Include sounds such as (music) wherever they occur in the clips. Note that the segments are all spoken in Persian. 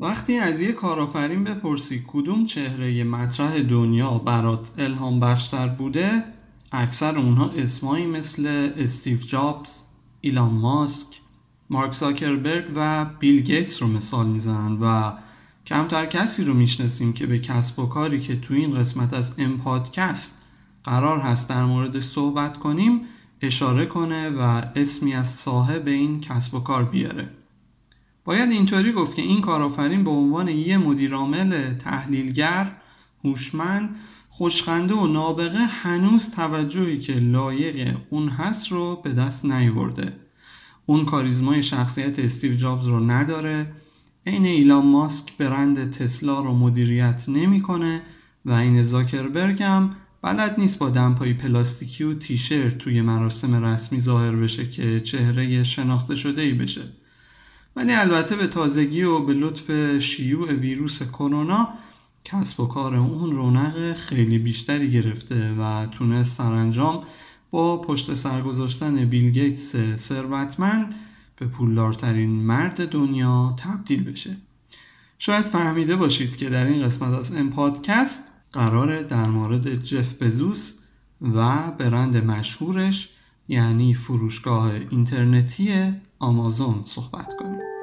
وقتی از یک کارآفرین بپرسی کدوم چهره مطرح دنیا برات الهام بخشتر بوده اکثر اونها اسمایی مثل استیو جابز، ایلان ماسک، مارک زاکربرگ و بیل گیتس رو مثال می‌زنن و کمتر کسی رو می‌شناسیم که به کسب و کاری که تو این قسمت از ام پادکست قرار هست در موردش صحبت کنیم اشاره کنه و اسمی از صاحب این کسب و کار بیاره. باید اینطوری گفت که این کارآفرین به عنوان یه مدیرعامل تحلیلگر هوشمند خوشخنده و نابغه هنوز توجهی که لایق اون هست رو به دست نیورده. اون کاریزمای شخصیت استیو جابز رو نداره. عین ایلان ماسک برند تسلا رو مدیریت نمی‌کنه و این زاکربرگ هم بلد نیست با دمپایی پلاستیکی و تیشرت توی مراسم رسمی ظاهر بشه که چهره شناخته شده ای بشه. ولی البته به تازگی و به لطف شیوع ویروس کرونا کسب و کار اون رونق خیلی بیشتری گرفته و تونست سرانجام با پشت سر گذاشتن بیل گیتس ثروتمند به پولدارترین مرد دنیا تبدیل بشه. شاید فهمیده باشید که در این قسمت از این پادکست قراره در مورد جف بزوس و برند مشهورش یعنی فروشگاه اینترنتی آمازون صحبت کنیم.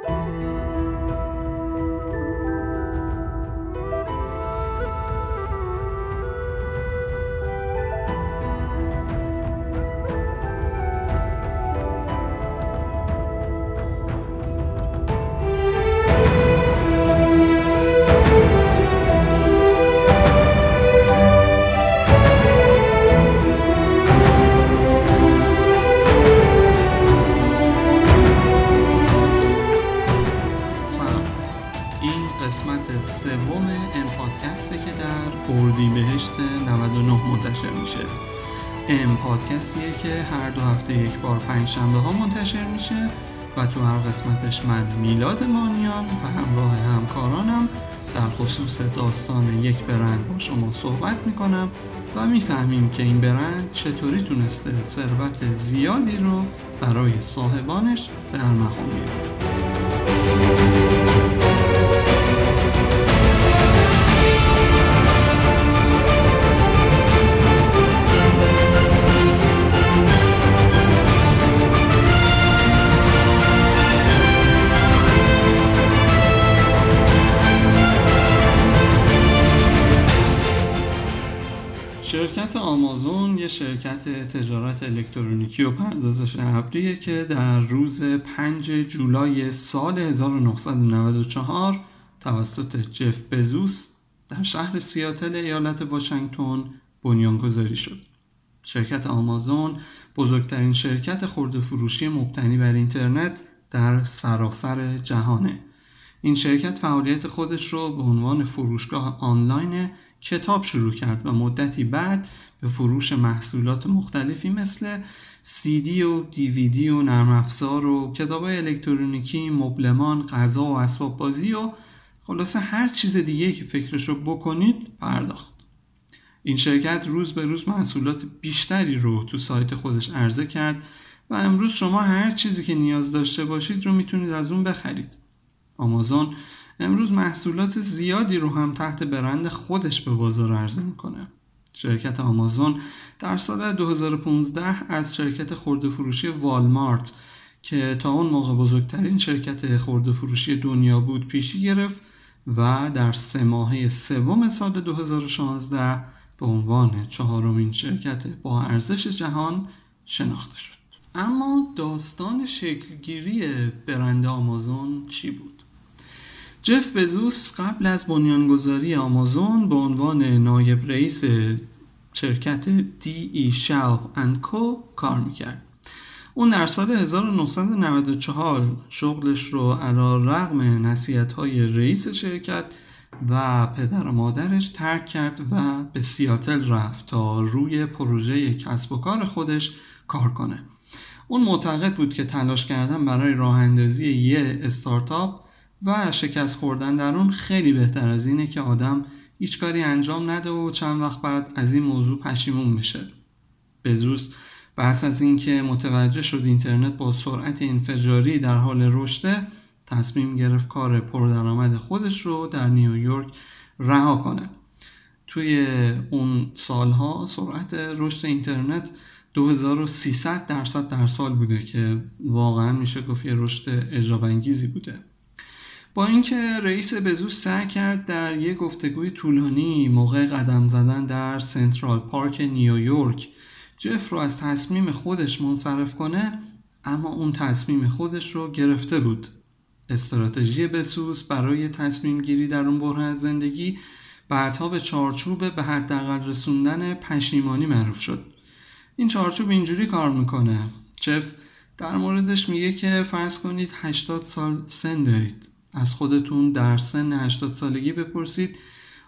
یک بار پنج شنبه ها منتشر میشه و تو هر قسمتش من میلاد مانیان و همراه همکارانم در خصوص داستان یک برند با شما صحبت می‌کنم و می‌فهمیم که این برند چطوری تونسته ثروت زیادی رو برای صاحبانش به ارمغان بیاره. آمازون یه شرکت تجارت الکترونیکی و پردازش ابریه که در روز 5 جولای سال 1994 توسط جف بزوس در شهر سیاتل ایالت واشنگتن بنیانگذاری شد. شرکت آمازون بزرگترین شرکت خورده فروشی مبتنی بر اینترنت در سراسر جهانه. این شرکت فعالیت خودش رو به عنوان فروشگاه آنلاین کتاب شروع کرد و مدتی بعد به فروش محصولات مختلفی مثل دی و دیویدی و نرم افزار و کتاب الکترونیکی، مبلمان، غذا و اسباب بازی و خلاصه هر چیز دیگه که فکرشو بکنید پرداخت. این شرکت روز به روز محصولات بیشتری رو تو سایت خودش عرضه کرد و امروز شما هر چیزی که نیاز داشته باشید رو می‌تونید از اون بخرید. آمازون امروز محصولات زیادی رو هم تحت برند خودش به بازار عرضه می‌کنه شرکت آمازون در سال 2015 از شرکت خورده فروشی والمارت که تا اون موقع بزرگترین شرکت خورده فروشی دنیا بود پیشی گرفت و در سه ماهه سوم سال 2016 به عنوان چهارمین شرکت با ارزش جهان شناخته شد اما داستان شکلگیری برند آمازون چی بود؟ جف بزوس قبل از بنیانگذاری آمازون به عنوان نایب رئیس شرکت دی ای شاو اند کو کار می‌کرد. اون در سال 1994 شغلش رو علا رغم نصیحت های رئیس شرکت و پدر و مادرش ترک کرد و به سیاتل رفت تا روی پروژه کسب و کار خودش کار کنه. اون معتقد بود که تلاش کردن برای راه اندازی یه استارتاپ و شکست خوردن در اون خیلی بهتر از اینه که آدم هیچ کاری انجام نده و چند وقت بعد از این موضوع پشیمون بشه بزوس بحث از اینکه متوجه شد اینترنت با سرعت انفجاری در حال رشده تصمیم گرفت کار پردرآمد خودش رو در نیویورک رها کنه. توی اون سالها سرعت رشد اینترنت 2300 درصد در سال بوده که واقعا میشه گفت یه رشد اجابانگیزی بوده. با اینکه رئیس بزوس سعی کرد در یک گفتگوی طولانی موقع قدم زدن در سنترال پارک نیویورک جف رو از تصمیم خودش منصرف کنه اما اون تصمیم خودش رو گرفته بود. استراتژی بسوس برای تصمیم گیری در اون بره از زندگی بعدها به چارچوب به حداقل رسوندن پشیمانی معروف شد. این چارچوب اینجوری کار می‌کنه. جف در موردش میگه که فرض کنید 80 سال سن دارید. از خودتون در سن 80 سالگی بپرسید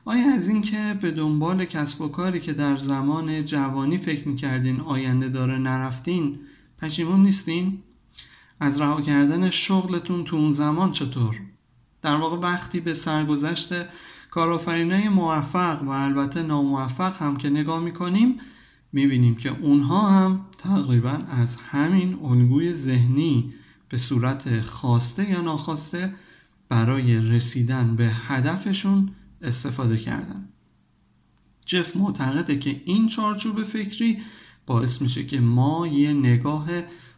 آیا از اینکه به دنبال کسب و کاری که در زمان جوانی فکر می‌کردین آینده داره نرفتین پشیمون نیستین؟ از رها کردن شغلتون تو اون زمان چطور؟ در واقع وقتی به سرگذشت کارآفرینای موفق و البته ناموفق هم که نگاه می‌کنیم می‌بینیم که اونها هم تقریبا از همین الگوی ذهنی به صورت خواسته یا ناخواسته برای رسیدن به هدفشون استفاده کردن. جف معتقده که این چارچوب فکری باعث میشه که ما یه نگاه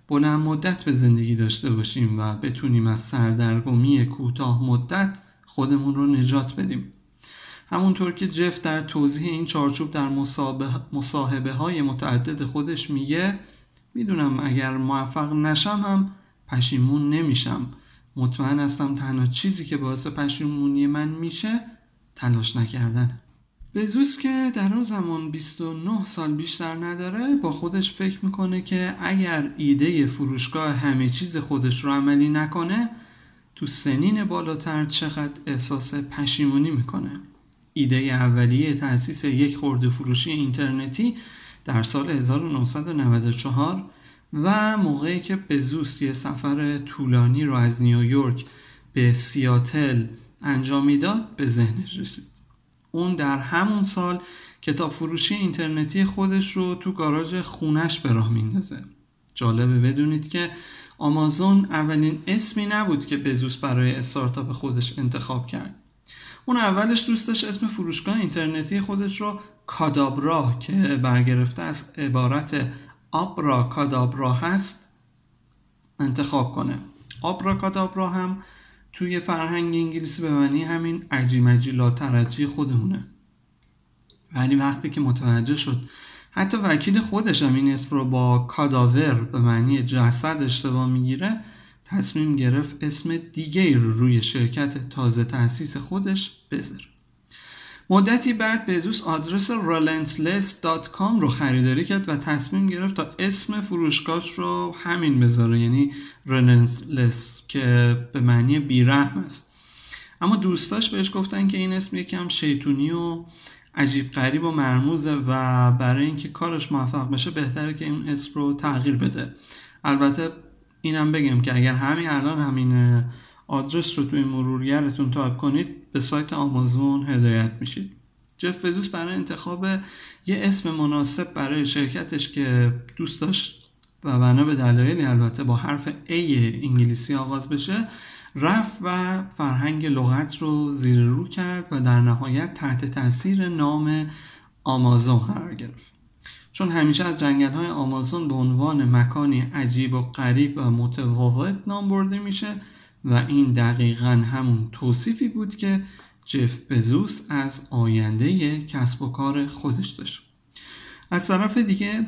بلند مدت به زندگی داشته باشیم و بتونیم از سردرگمی کوتاه مدت خودمون رو نجات بدیم. همونطور که جف در توضیح این چارچوب در مصاحبه های متعدد خودش میگه می‌دونم اگر موفق نشم هم پشیمون نمیشم. مطمئن هستم تنها چیزی که باعث پشیمونی من میشه تلاش نکردن. بزوس که در اون زمان 29 سال بیشتر نداره با خودش فکر می‌کنه که اگر ایده فروشگاه همه چیز خودش رو عملی نکنه تو سنین بالاتر چقدر احساس پشیمونی می‌کنه. ایده اولیه تأسیس یک خورده فروشی اینترنتی در سال 1994 و موقعی که بزوس یه سفر طولانی رو از نیویورک به سیاتل انجام می‌داد به ذهنش رسید. اون در همون سال کتاب فروشی اینترنتی خودش رو تو گاراژ خونش به راه میندازه جالبه بدونید که آمازون اولین اسمی نبود که بزوس برای استارتاپ خودش انتخاب کرد. اون اولش دوستش اسم فروشگاه اینترنتی خودش رو کادابرا که برگرفته از عبارت آبرا کادابرا هست انتخاب کنه. آبرا کادابرا هم توی فرهنگ انگلیسی به معنی همین عجیمجی لا ترجی خودمونه. ولی وقتی که متوجه شد حتی وکیل خودش هم این اسم رو با کاداور به معنی جسد اشتباه می‌گیره تصمیم گرفت اسم دیگه رو روی شرکت تازه تأسیس خودش بذاره. مدتی بعد بزوس آدرس relentless.com رو خریداری کرد و تصمیم گرفت تا اسم فروشگاهش رو همین بذاره یعنی relentless که به معنی بیرحم است. اما دوستاش بهش گفتن که این اسم یکم شیطونی و عجیب غریب و مرموزه و برای اینکه کارش موفق بشه بهتره که این اسم رو تغییر بده. البته اینم بگم که اگر همین الان همین آدرس رو توی مرورگرتون تایپ کنید به سایت آمازون هدایت میشید. جف بزوس برای انتخاب یه اسم مناسب برای شرکتش که دوست داشت و بنا به دلایلی البته با حرف A انگلیسی آغاز بشه رفت و فرهنگ لغت رو زیر رو کرد و در نهایت تحت تاثیر نام آمازون قرار گرفت. چون همیشه از جنگل های آمازون به عنوان مکانی عجیب و غریب و متفاوت نام برده میشه و این دقیقا همون توصیفی بود که جف بزوس از آینده کسب و کار خودش داشت. از طرف دیگه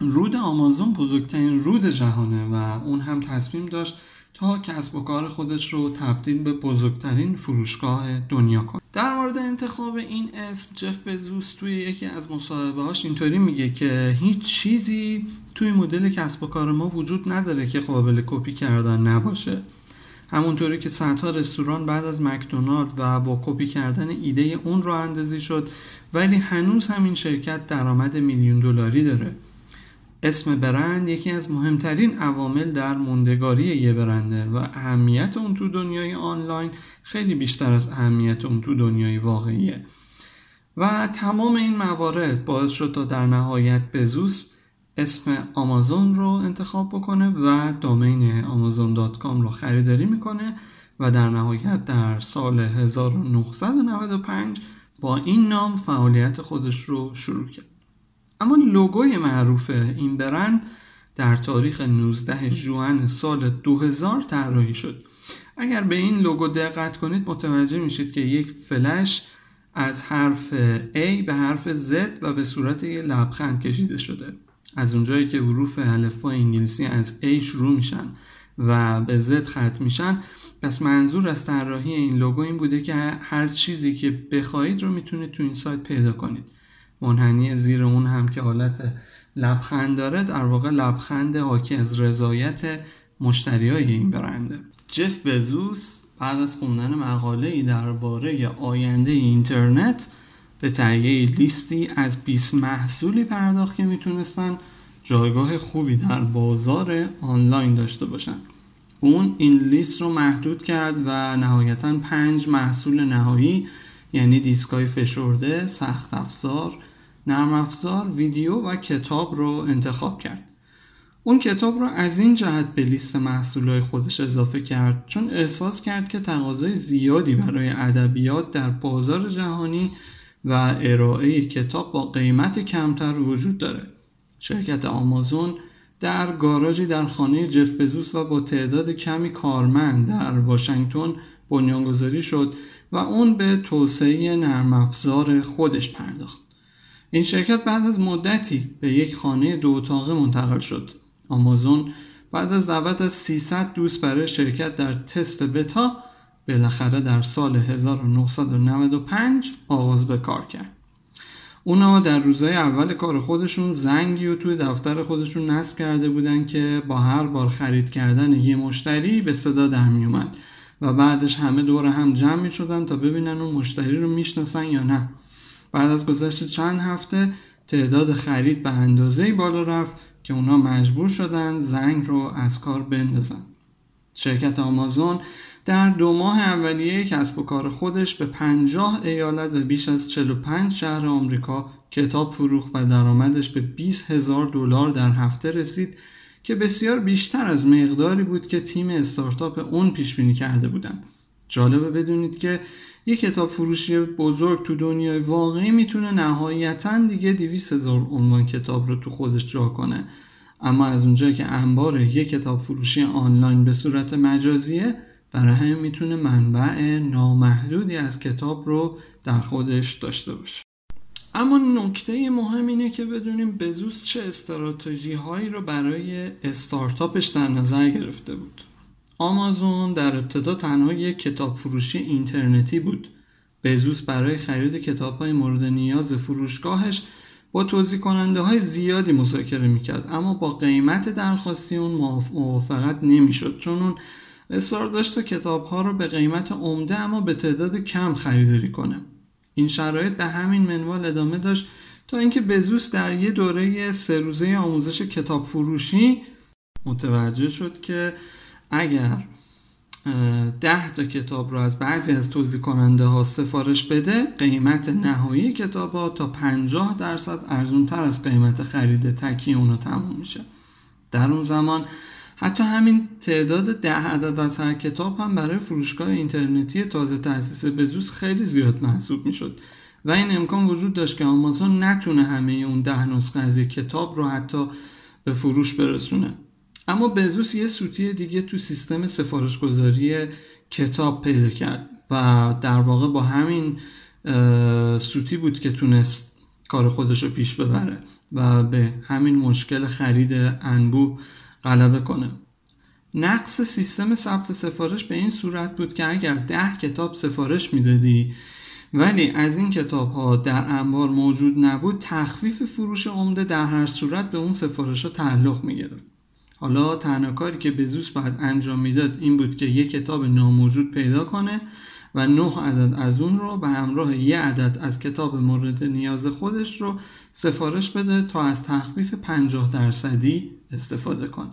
رود آمازون بزرگترین رود جهانه و اون هم تصمیم داشت تا کسب و کار خودش رو تبدیل به بزرگترین فروشگاه دنیا کنه. در مورد انتخاب این اسم جف بزوس توی یکی از مصاحبه هاش اینطوری میگه که هیچ چیزی توی مدل کسب و کار ما وجود نداره که قابل کپی کردن نباشه. همونطوری که صدها رستوران بعد از مکدونالد و با کپی کردن ایده اون رو اندازی شد ولی هنوز همین شرکت درآمد میلیون دلاری داره. اسم برند یکی از مهمترین عوامل در موندگاری یه برنده و اهمیت اون تو دنیای آنلاین خیلی بیشتر از اهمیت اون تو دنیای واقعیه. و تمام این موارد باعث شد تا در نهایت بزوس اسم آمازون رو انتخاب بکنه و دامین آمازون.com رو خریداری می‌کنه و در نهایت در سال 1995 با این نام فعالیت خودش رو شروع کرد. اما لوگوی معروف این برند در تاریخ 19 ژوئن سال 2000 طراحی شد. اگر به این لوگو دقت کنید متوجه میشید که یک فلش از حرف A به حرف Z و به صورت یک لبخند کشیده شده. از اونجایی که حروف الفبای انگلیسی از A شروع میشن و به Z ختم میشن. پس منظور از طراحی این لوگو این بوده که هر چیزی که بخواهید رو می‌تونید تو این سایت پیدا کنید. منحنی زیر اون هم که حالت لبخند داره در واقع لبخند حاکی از رضایت مشتری های این برنده. جف بزوس بعد از خوندن مقاله ای درباره آینده اینترنت به تهیه لیستی از 20 محصولی پرداخت که می‌تونستن جایگاه خوبی در بازار آنلاین داشته باشن اون این لیست رو محدود کرد و نهایتا پنج محصول نهایی یعنی دیسکای فشرده، سخت افزار، نرم افزار، ویدیو و کتاب رو انتخاب کرد. اون کتاب رو از این جهت به لیست محصولای خودش اضافه کرد چون احساس کرد که تقاضای زیادی برای ادبیات در بازار جهانی و ارائه کتاب با قیمت کمتر وجود داره. شرکت آمازون در گاراژی در خانه جف بزوس و با تعداد کمی کارمند در واشنگتن بنیانگذاری شد و اون به توسعه نرم افزار خودش پرداخت. این شرکت بعد از مدتی به یک خانه دو اتاقه منتقل شد. آمازون بعد از دعوت از 300 دوست برای شرکت در تست بتا بالاخره در سال 1995 آغاز به کار کرد. اونا در روزهای اول کار خودشون زنگی و توی دفتر خودشون نصب کرده بودن که با هر بار خرید کردن یه مشتری به صدا در می اومد و بعدش همه دور هم جمع می شدن تا ببینن اون مشتری رو می‌شناسن یا نه بعد از گذشت چند هفته تعداد خرید به اندازه بالا رفت که اونا مجبور شدن زنگ رو از کار بندازن شرکت آمازون در دو ماه اولیه کسب و کار خودش به 50 ایالت و بیش از 45 شهر آمریکا کتاب فروخت و درآمدش به 20 هزار دلار در هفته رسید که بسیار بیشتر از مقداری بود که تیم استارتاپ اون پیش بینی کرده بودند. جالبه بدونید که یک کتاب فروشی بزرگ تو دنیای واقعی می‌تونه نهایتا دیگه 200 هزار عنوان کتاب رو تو خودش جا کنه اما از اونجایی که انبار یک کتاب فروشی آنلاین به صورت مجازیه برای همین می‌تونه منبع نامحدودی از کتاب رو در خودش داشته باشه. اما نکته مهم اینه که بدونیم بزوس چه استراتژی هایی رو برای استارتاپش در نظر گرفته بود. آمازون در ابتدا تنها یک کتاب فروشی اینترنتی بود. بزوس برای خرید کتاب های مورد نیاز فروشگاهش با توضیح کننده های زیادی مذاکره می‌کرد اما با قیمت درخواستی اون موافقت نمی‌شد چون اون اصرار داشت تا کتاب ها رو به قیمت عمده اما به تعداد کم خریداری کنه. این شرایط به همین منوال ادامه داشت تا اینکه بزوس در یه دوره سه روزه آموزش کتاب فروشی متوجه شد که اگر ده تا کتاب رو از بعضی از توضیح کننده ها سفارش بده قیمت نهایی کتاب ها تا 50 درصد ارزون تر از قیمت خرید تکی اونو تموم میشه. در اون زمان حتی همین تعداد ده عدد از هر کتاب هم برای فروشگاه اینترنتی تازه تأسیس بزوس خیلی زیاد محسوب می‌شد. و این امکان وجود داشت که آمازون نتونه همه اون ده نسخه از کتاب رو حتی به فروش برسونه. اما بزوس یه سوتی دیگه تو سیستم سفارش گذاری کتاب پیدا کرد و در واقع با همین سوتی بود که تونست کار خودش رو پیش ببره و به همین مشکل خرید انبوه غلبه کنه. نقص سیستم ثبت سفارش به این صورت بود که اگر ده کتاب سفارش می‌دادی ولی از این کتاب ها در انبار موجود نبود تخفیف فروش عمده در هر صورت به اون سفارش ها تعلق می‌گرفت. حالا تنها کاری که بزوس باید انجام می‌داد این بود که یک کتاب ناموجود پیدا کنه و نه عدد از اون رو به همراه یه عدد از کتاب مورد نیاز خودش رو سفارش بده تا از تخفیف 50 درصدی استفاده کنه.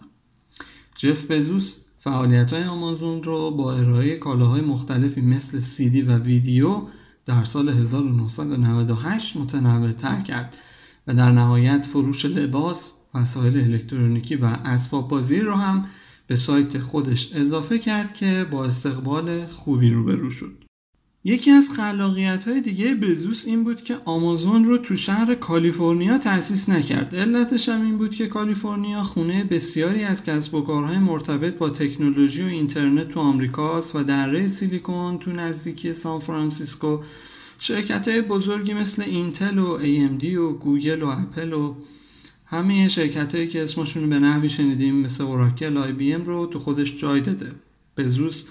جف بزوس فعالیت های آمازون رو با ارائه کالاهای مختلفی مثل سیدی و ویدیو در سال 1998 متنوع تر کرد و در نهایت فروش لباس، وسایل الکترونیکی و اسباب بازی رو هم به سایت خودش اضافه کرد که با استقبال خوبی روبرو شد. یکی از خلاقیت های دیگه بزوس این بود که آمازون رو تو شهر کالیفرنیا تأسیس نکرد. علتش هم این بود که کالیفرنیا خونه بسیاری از کسب و کارهای مرتبط با تکنولوژی و اینترنت تو آمریکاست و دره سیلیکون تو نزدیکی سان فرانسیسکو شرکت های بزرگی مثل اینتل و AMD و گوگل و اپل و همه شرکت هایی که اسمشون به نحوی شنیدیم مثل اوراکل آی بی ام رو تو خودش جای داده. بزوس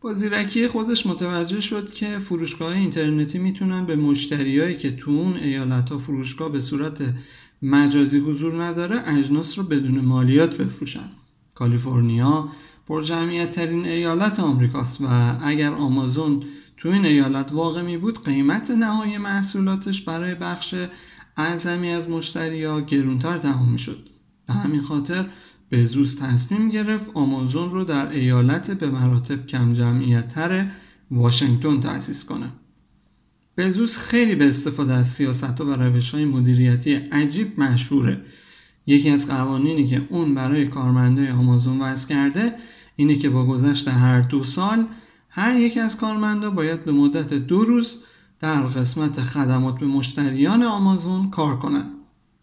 با زیرکی خودش متوجه شد که فروشگاه اینترنتی می‌تونن به مشتریایی که تو اون ایالت ها فروشگاه به صورت مجازی حضور نداره اجناس رو بدون مالیات بفروشن. کالیفرنیا پر جمعیت ترین ایالت آمریکاست و اگر آمازون تو این ایالت واقع می بود قیمت نهایی محصولاتش برای بخش اعظمی از مشتریا گرونتر تمام می شد به همین خاطر بزوس تصمیم گرفت آمازون رو در ایالت به مراتب کم جمعیت تر واشنگتن تأسیس کنه. بزوس خیلی به استفاده از سیاست و روش های مدیریتی عجیب مشهوره. یکی از قوانینی که اون برای کارمندای آمازون وضع کرده اینه که با گذشت هر دو سال هر یک از کارمندا باید به مدت دو روز در قسمت خدمات به مشتریان آمازون کار کنند.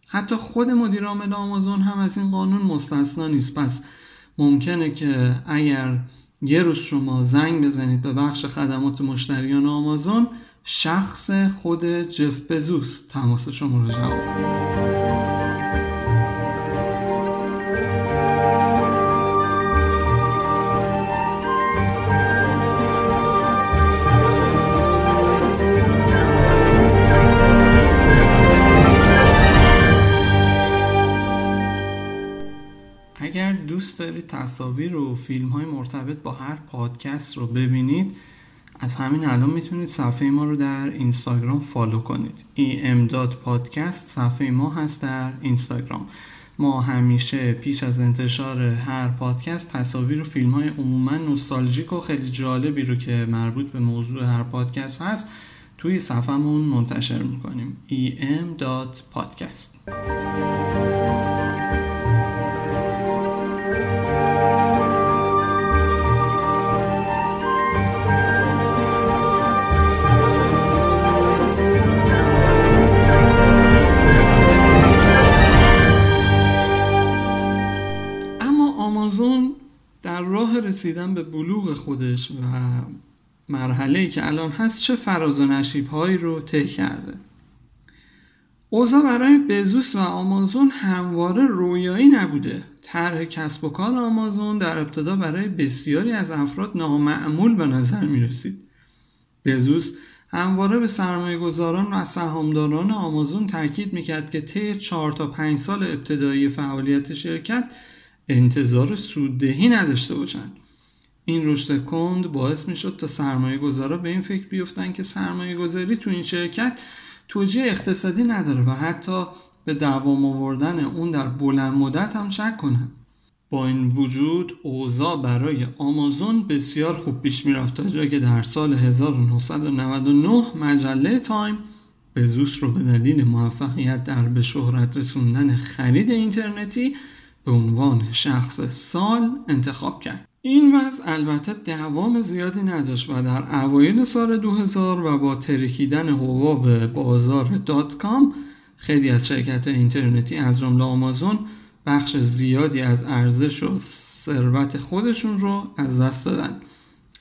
حتی خود مدیر آمازون هم از این قانون مستثنا نیست پس ممکنه که اگر یه روز شما زنگ بزنید به بخش خدمات مشتریان آمازون شخص خود جف بزوس تماس شما رو جواب دوست دارید تصاویر و فیلم های مرتبط با هر پادکست رو ببینید از همین الان می‌تونید صفحه ما رو در اینستاگرام فالو کنید. em.podcast صفحه ما هست در اینستاگرام. ما همیشه پیش از انتشار هر پادکست تصاویر و فیلم های عموما نوستالژیک و خیلی جالبی رو که مربوط به موضوع هر پادکست هست توی صفحمون منتشر می‌کنیم. em.podcast رسیدن به بلوغ خودش و مرحله که الان هست چه فراز و نشیب هایی رو طی کرده. اوضاع برای بزوس و آمازون همواره رویایی نبوده. طرح کسب و کار آمازون در ابتدا برای بسیاری از افراد نامعمول به نظر می رسید بزوس همواره به سرمایه گذاران و سهامداران آمازون تاکید می‌کرد که طی 4 تا 5 سال ابتدایی فعالیت شرکت انتظار سوددهی نداشته باشند این رشد کند باعث می شد تا سرمایه گذارا به این فکر بیفتن که سرمایه گذاری تو این شرکت توجیه اقتصادی نداره و حتی به دوام آوردن اون در بلند مدت هم شک کنند. با این وجود اوضاع برای آمازون بسیار خوب پیش می‌رفت تا جایی که در سال 1999 مجله تایم بزوس رو به دلیل موفقیت در به شهرت رسوندن خرید اینترنتی به عنوان شخص سال انتخاب کرد. این وضع البته دوام زیادی نداشت و در اوایل سال 2000 و با ترکیدن به بازار دات کام خیلی از شرکت اینترنتی از جمله آمازون بخش زیادی از ارزش و ثروت خودشون رو از دست دادن.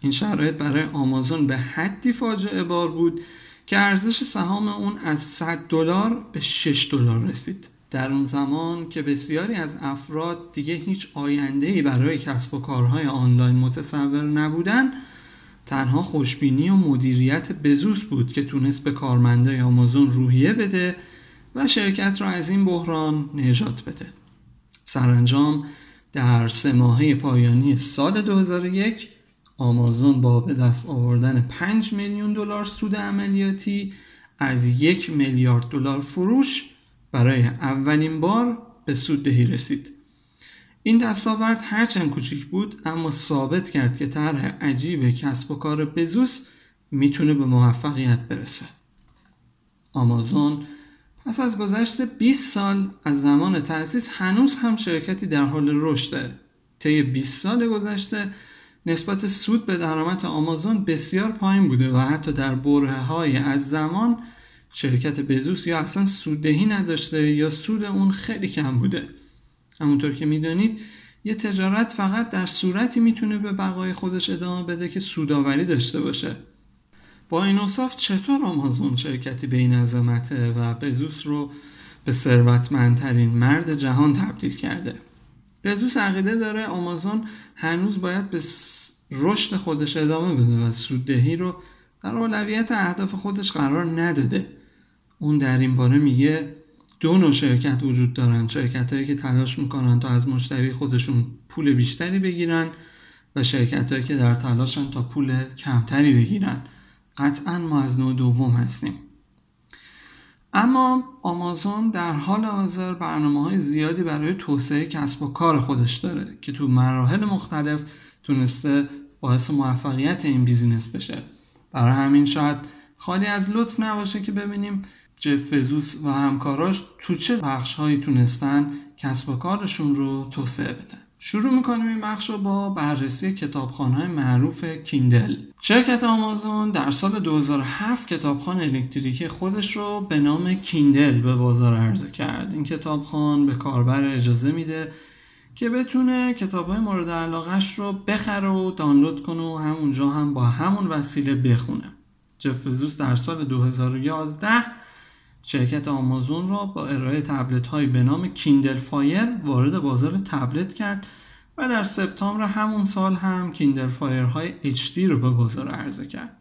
این شرایط برای آمازون به حدی فاجعه بار بود که ارزش سهام اون از 100 دلار به 6 دلار رسید. در اون زمان که بسیاری از افراد دیگه هیچ ای برای کسب و کارهای آنلاین متصور نبودن تنها خوشبینی و مدیریت بزوس بود که تونست به کارمندای آمازون روحیه بده و شرکت را از این بحران نجات بده. سرانجام در سه ماهه پایانی سال 2001 آمازون با به دست آوردن 5 میلیون دلار سود عملیاتی از یک میلیارد دلار فروش برای اولین بار به سوددهی رسید. این دستاورد هرچند کوچیک بود اما ثابت کرد که طرح عجیب کسب و کار بزوس می‌تونه به موفقیت برسه. آمازون پس از گذشت 20 سال از زمان تأسیس هنوز هم شرکتی در حال رشده طی 20 سال گذشته نسبت سود به درآمد آمازون بسیار پایین بوده و حتی در بره های از زمان شرکت بزوس یا اصلا سوددهی نداشته یا سود اون خیلی کم بوده. همونطور که می‌دانید یه تجارت فقط در صورتی می‌تونه به بقای خودش ادامه بده که سوداوری داشته باشه. با این اصاف چطور آمازون شرکتی به این عظمته و بزوس رو به ثروتمندترین مرد جهان تبدیل کرده؟ بزوس عقیده داره آمازون هنوز باید به رشد خودش ادامه بده و سوددهی رو در اولویت اهداف خودش قرار نداده. اون در این باره میگه دو نوع شرکت وجود دارن. شرکت هایی که تلاش می‌کنن تا از مشتری خودشون پول بیشتری بگیرن و شرکت هایی که در تلاشن تا پول کمتری بگیرن. قطعا ما از نوع دوم هستیم. اما آمازون در حال حاضر برنامه های زیادی برای توسعه کسب و کار خودش داره که تو مراحل مختلف تونسته باعث موفقیت این بیزینس بشه. برای همین شاید خالی از لطف نباشه که ببینیم جف فزوس و همکاراش تو چه بخش هایی تونستن کسب و کارشون رو توسعه بدن؟ شروع می‌کنیم این بخش رو با بررسی کتابخانه معروف کیندل. شرکت آمازون در سال 2007 کتابخانه الکتریکی خودش رو به نام کیندل به بازار عرضه کرد. این کتابخان به کاربر اجازه میده که بتونه کتاب های مورد علاقهش رو بخره و دانلود کنه و همونجا هم با همون وسیله بخونه. جف بزوس در سال 2011 شرکت آمازون را با ارائه تبلت های به نام کیندل فایر وارد بازار تبلت کرد و در سپتامبر همون سال هم کیندل فایر های HD رو به بازار عرضه کرد.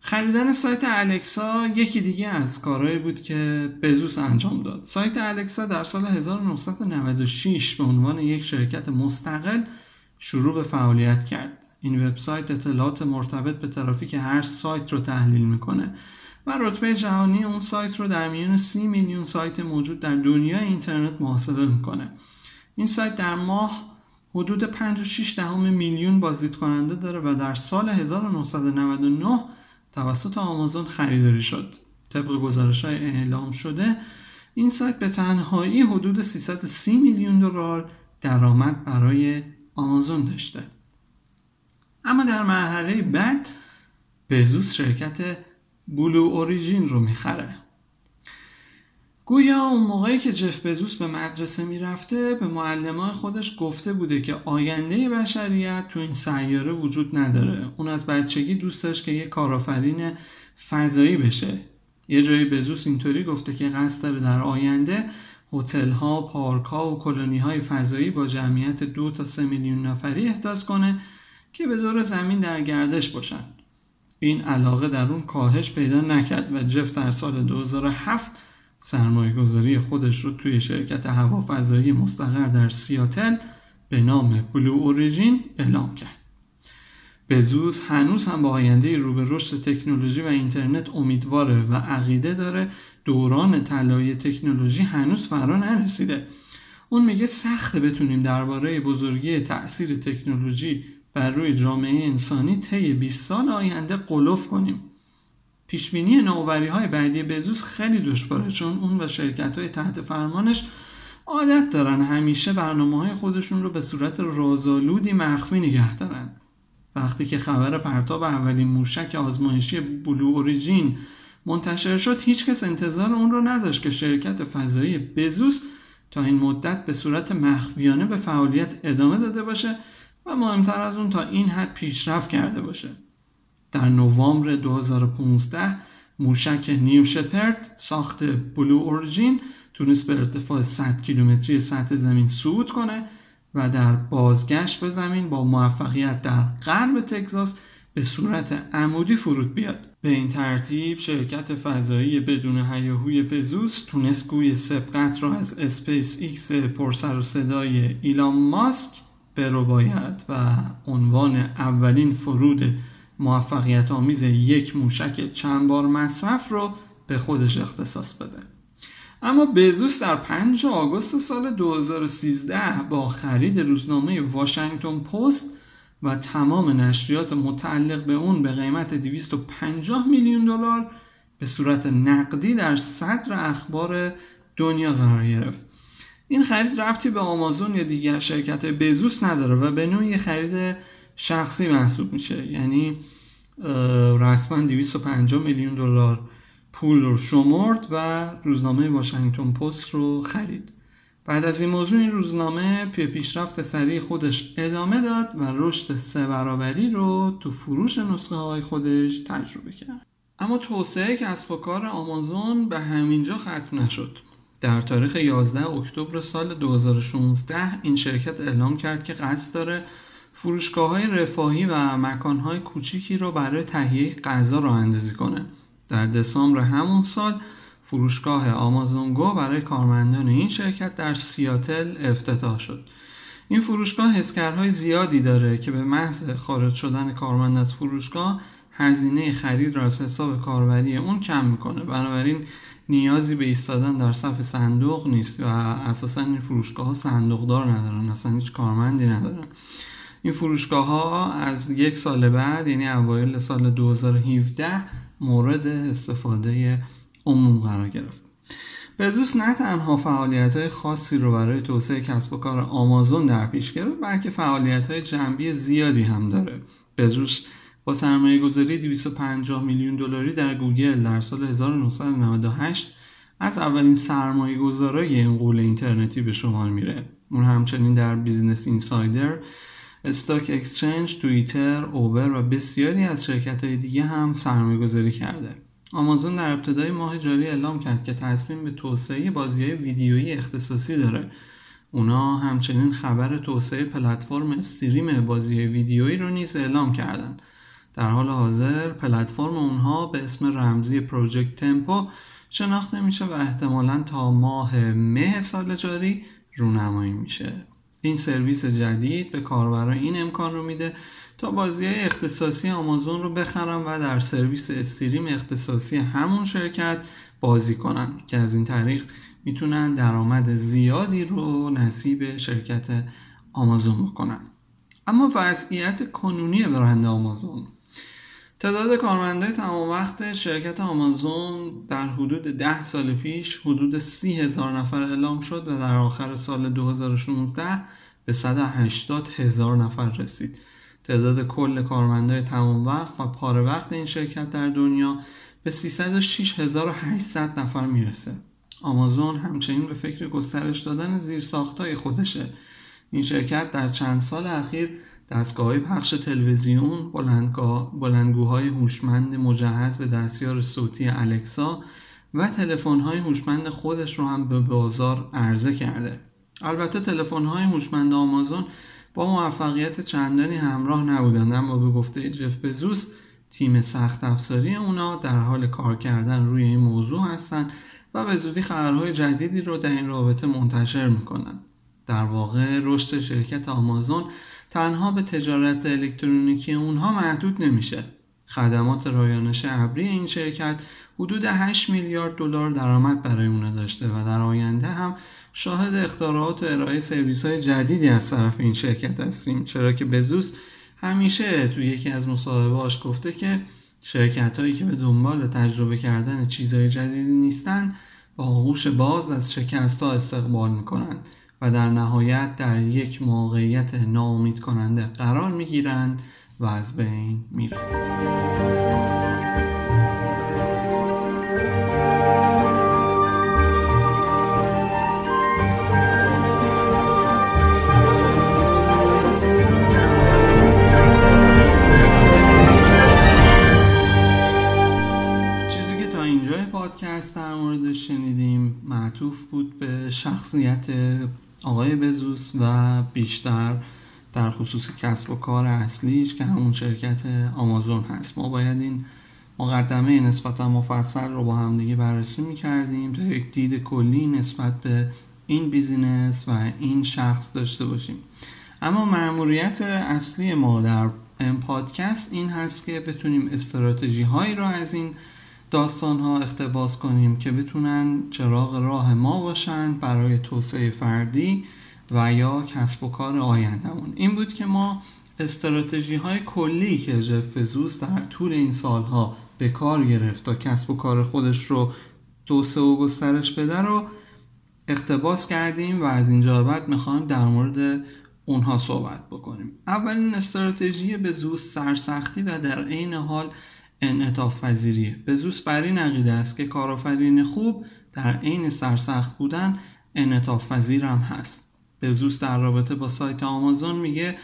خریدن سایت الکسا یکی دیگه از کارهایی بود که بزوس انجام داد. سایت الکسا در سال 1996 به عنوان یک شرکت مستقل شروع به فعالیت کرد. این وبسایت اطلاعات مرتبط به ترافیک هر سایت رو تحلیل می‌کنه. و رتبه جهانی اون سایت رو در میون 30 میلیون سایت موجود در دنیای اینترنت محاسبه می‌کنه. این سایت در ماه حدود 5.6 دهم میلیون بازدید کننده داره و در سال 1999 توسط آمازون خریداری شد. طبق گزارش های اعلام شده این سایت به تنهایی حدود 330 میلیون دلار درآمد برای آمازون داشته. اما در مرحله بعد بزوس شرکت بلو اوریجین رو می‌خره. گویا اون موقعی که جف بزوس به مدرسه می‌رفته به معلمان خودش گفته بوده که آینده بشریت تو این سیاره وجود نداره. اون از بچگی دوست داشت که یه کارآفرین فضایی بشه. یه جایی بزوس اینطوری گفته که قصد داره در آینده هتل ها، پارک ها و کلونی های فضایی با جمعیت دو تا سه میلیون نفری احداث کنه که به دور زمین در گردش باشن. این علاقه در اون کاهش پیدا نکرد و جف در سال 2007 سرمایه گذاری خودش رو توی شرکت هوافضایی مستقر در سیاتل به نام بلو اوریجین اعلام کرد. بزوس هنوز هم با آینده رو به رشد تکنولوژی و اینترنت امیدواره و عقیده داره دوران طلایی تکنولوژی هنوز فرا نرسیده. اون میگه سخته بتونیم درباره بزرگی تاثیر تکنولوژی بر روی جامعه انسانی طی 20 سال آینده قلوف کنیم. پیشبینی نووری های بعدی بزوس خیلی دشواره چون اون و شرکت های تحت فرمانش عادت دارن همیشه برنامه های خودشون رو به صورت رازآلودی مخفی نگه دارن وقتی که خبر پرتاب اولین موشک آزمایشی بلو اوریجین منتشر شد هیچکس انتظار اون رو نداشت که شرکت فضایی بزوس تا این مدت به صورت مخفیانه به فعالیت ادامه داده باشه و مهمتر از اون تا این حد پیشرفت کرده باشه. در نوامبر 2015 موشک نیو شپرد ساخت بلو اورجین تونست به ارتفاع 100 کیلومتری سطح زمین صعود کنه و در بازگشت به زمین با موفقیت در غرب تگزاس به صورت عمودی فرود بیاد. به این ترتیب شرکت فضایی بدون هیاهوی بزوس تونست گوی سبقت را از اسپیس ایکس پرسر و صدای ایلان ماسک برباید و عنوان اولین فرود موفقیت آمیز یک موشک چند بار مصرف رو به خودش اختصاص بده. اما بزوس در 5 آگوست سال 2013 با خرید روزنامه واشنگتن پست و تمام نشریات متعلق به اون به قیمت 250 میلیون دلار به صورت نقدی در صدر اخبار دنیا قرار گرفت. این خرید ربطی به آمازون یا دیگر شرکت بزوس نداره و به نوعی خرید شخصی محسوب میشه. یعنی رسما 250 میلیون دلار پول رو شمرد و روزنامه واشنگتن پست رو خرید. بعد از این موضوع این روزنامه پی پیشرفت سریع خودش ادامه داد و رشد سه برابری رو تو فروش نسخه های خودش تجربه کرد. اما توسعه کسب و کار آمازون به همینجا ختم نشد. در تاریخ 11 اکتبر سال 2016 این شرکت اعلام کرد که قصد داره فروشگاه های رفاهی و مکان های کوچیکی رو برای تهیه غذا راه اندازی کنه. در دسامبر همون سال فروشگاه آمازون گو برای کارمندان این شرکت در سیاتل افتتاح شد. این فروشگاه حسکرهای زیادی داره که به محض خارج شدن کارمند از فروشگاه هزینه خرید را از حساب کاربری اون کم می‌کنه. بنابراین نیازی به ایستادن در صف صندوق نیست و اساسا این فروشگاه ها صندوقدار ندارن اصلا هیچ کارمندی ندارن. این فروشگاه ها از یک سال بعد یعنی اوایل سال 2017 مورد استفاده عموم قرار گرفت. بزوس نه تنها فعالیت های خاصی رو برای توسعه کسب و کار آمازون در پیش گرفت بلکه فعالیت های جنبی زیادی هم داره. بزوس با سرمایه گذاری 250 میلیون دلاری در گوگل در سال 1998 از اولین سرمایه گذارای این غول اینترنتی به شمار میره. اون همچنین در Business Insider، Stack Exchange، توییتر، اوبر و بسیاری از شرکت های دیگه هم سرمایه گذاری کرده. آمازون در ابتدای ماه جاری اعلام کرد که تصمیم به توسعه بازی های ویدیویی اختصاصی داره. اونا همچنین خبر توسعه پلتفرم استریم بازی ویدیویی رو نیز اعلام کردند. در حال حاضر پلتفرم اونها به اسم رمزی پروژکت تمپو شناخته میشه و احتمالا تا ماه مه سال جاری رونمایی میشه. این سرویس جدید به کاربران این امکان رو میده تا بازی اختصاصی آمازون رو بخرن و در سرویس استریم اختصاصی همون شرکت بازی کنن که از این طریق می‌تونن درآمد زیادی رو نصیب شرکت آمازون بکنن. اما وضعیت کنونی برند آمازون تعداد کارمندای تمام وقت شرکت آمازون در حدود ده سال پیش حدود سی هزار نفر اعلام شد و در آخر سال 2016 به 180 هزار نفر رسید. تعداد کل کارمندای تمام وقت و پاره وقت این شرکت در دنیا به 306800 نفر می‌رسه. آمازون همچنین به فکر گسترش دادن زیرساختای خودشه. این شرکت در چند سال اخیر دستگاه پخش تلویزیون بلندگوهای هوشمند مجهز به دستیار صوتی الکسا و تلفن‌های هوشمند خودش رو هم به بازار عرضه کرده. البته تلفن‌های هوشمند آمازون با موفقیت چندانی همراه نبودند اما به گفته جف بزوس تیم سخت افزاری اونا در حال کار کردن روی این موضوع هستند و به زودی خبرهای جدیدی رو در این رابطه منتشر می‌کنن در واقع رشد شرکت آمازون تنها به تجارت الکترونیکی اونها محدود نمیشه. خدمات رایانش ابری این شرکت حدود 8 میلیارد دلار درآمد برای اونها داشته و در آینده هم شاهد اختراعات و ارائه سرویس های جدیدی از طرف این شرکت هستیم. چرا که بزوس همیشه توی یکی از مصاحبه‌هاش گفته که شرکت هایی که به دنبال تجربه کردن چیزهای جدیدی نیستن با آغوش باز از شکست ها استقبال می‌کنند و در نهایت در یک موقعیت ناامید کننده قرار می‌گیرند و از بین میرند. پادکست در مورد شنیدیم معطوف بود به شخصیت آقای بزوس و بیشتر در خصوص کسب و کار اصلیش که همون شرکت آمازون هست. ما باید این مقدمه نسبتا مفصل رو با همدیگه بررسی می‌کردیم تا یک دید کلی نسبت به این بیزینس و این شخص داشته باشیم. اما معمولیت اصلی ما در این پادکست این هست که بتونیم استراتژی هایی را از این داستان ها اختباس کنیم که بتونن چراغ راه ما باشن برای توسعه فردی و یا کسب و کار آیندهمون. این بود که ما استراتژی های کلی که جف بزوس در طول این سالها به کار گرفت تا کسب و کار خودش رو توسعه و گسترش بده رو اقتباس کردیم و از اینجا بعد می‌خوایم در مورد اونها صحبت بکنیم. اولین استراتژی بزوس سرسختی و در عین حال انعطاف پذیریه بزوس بر این عقیده است که کارآفرین خوب در عین سرسخت بودن انعطاف پذیر هم هست بزوس در رابطه با سایت آمازون میگه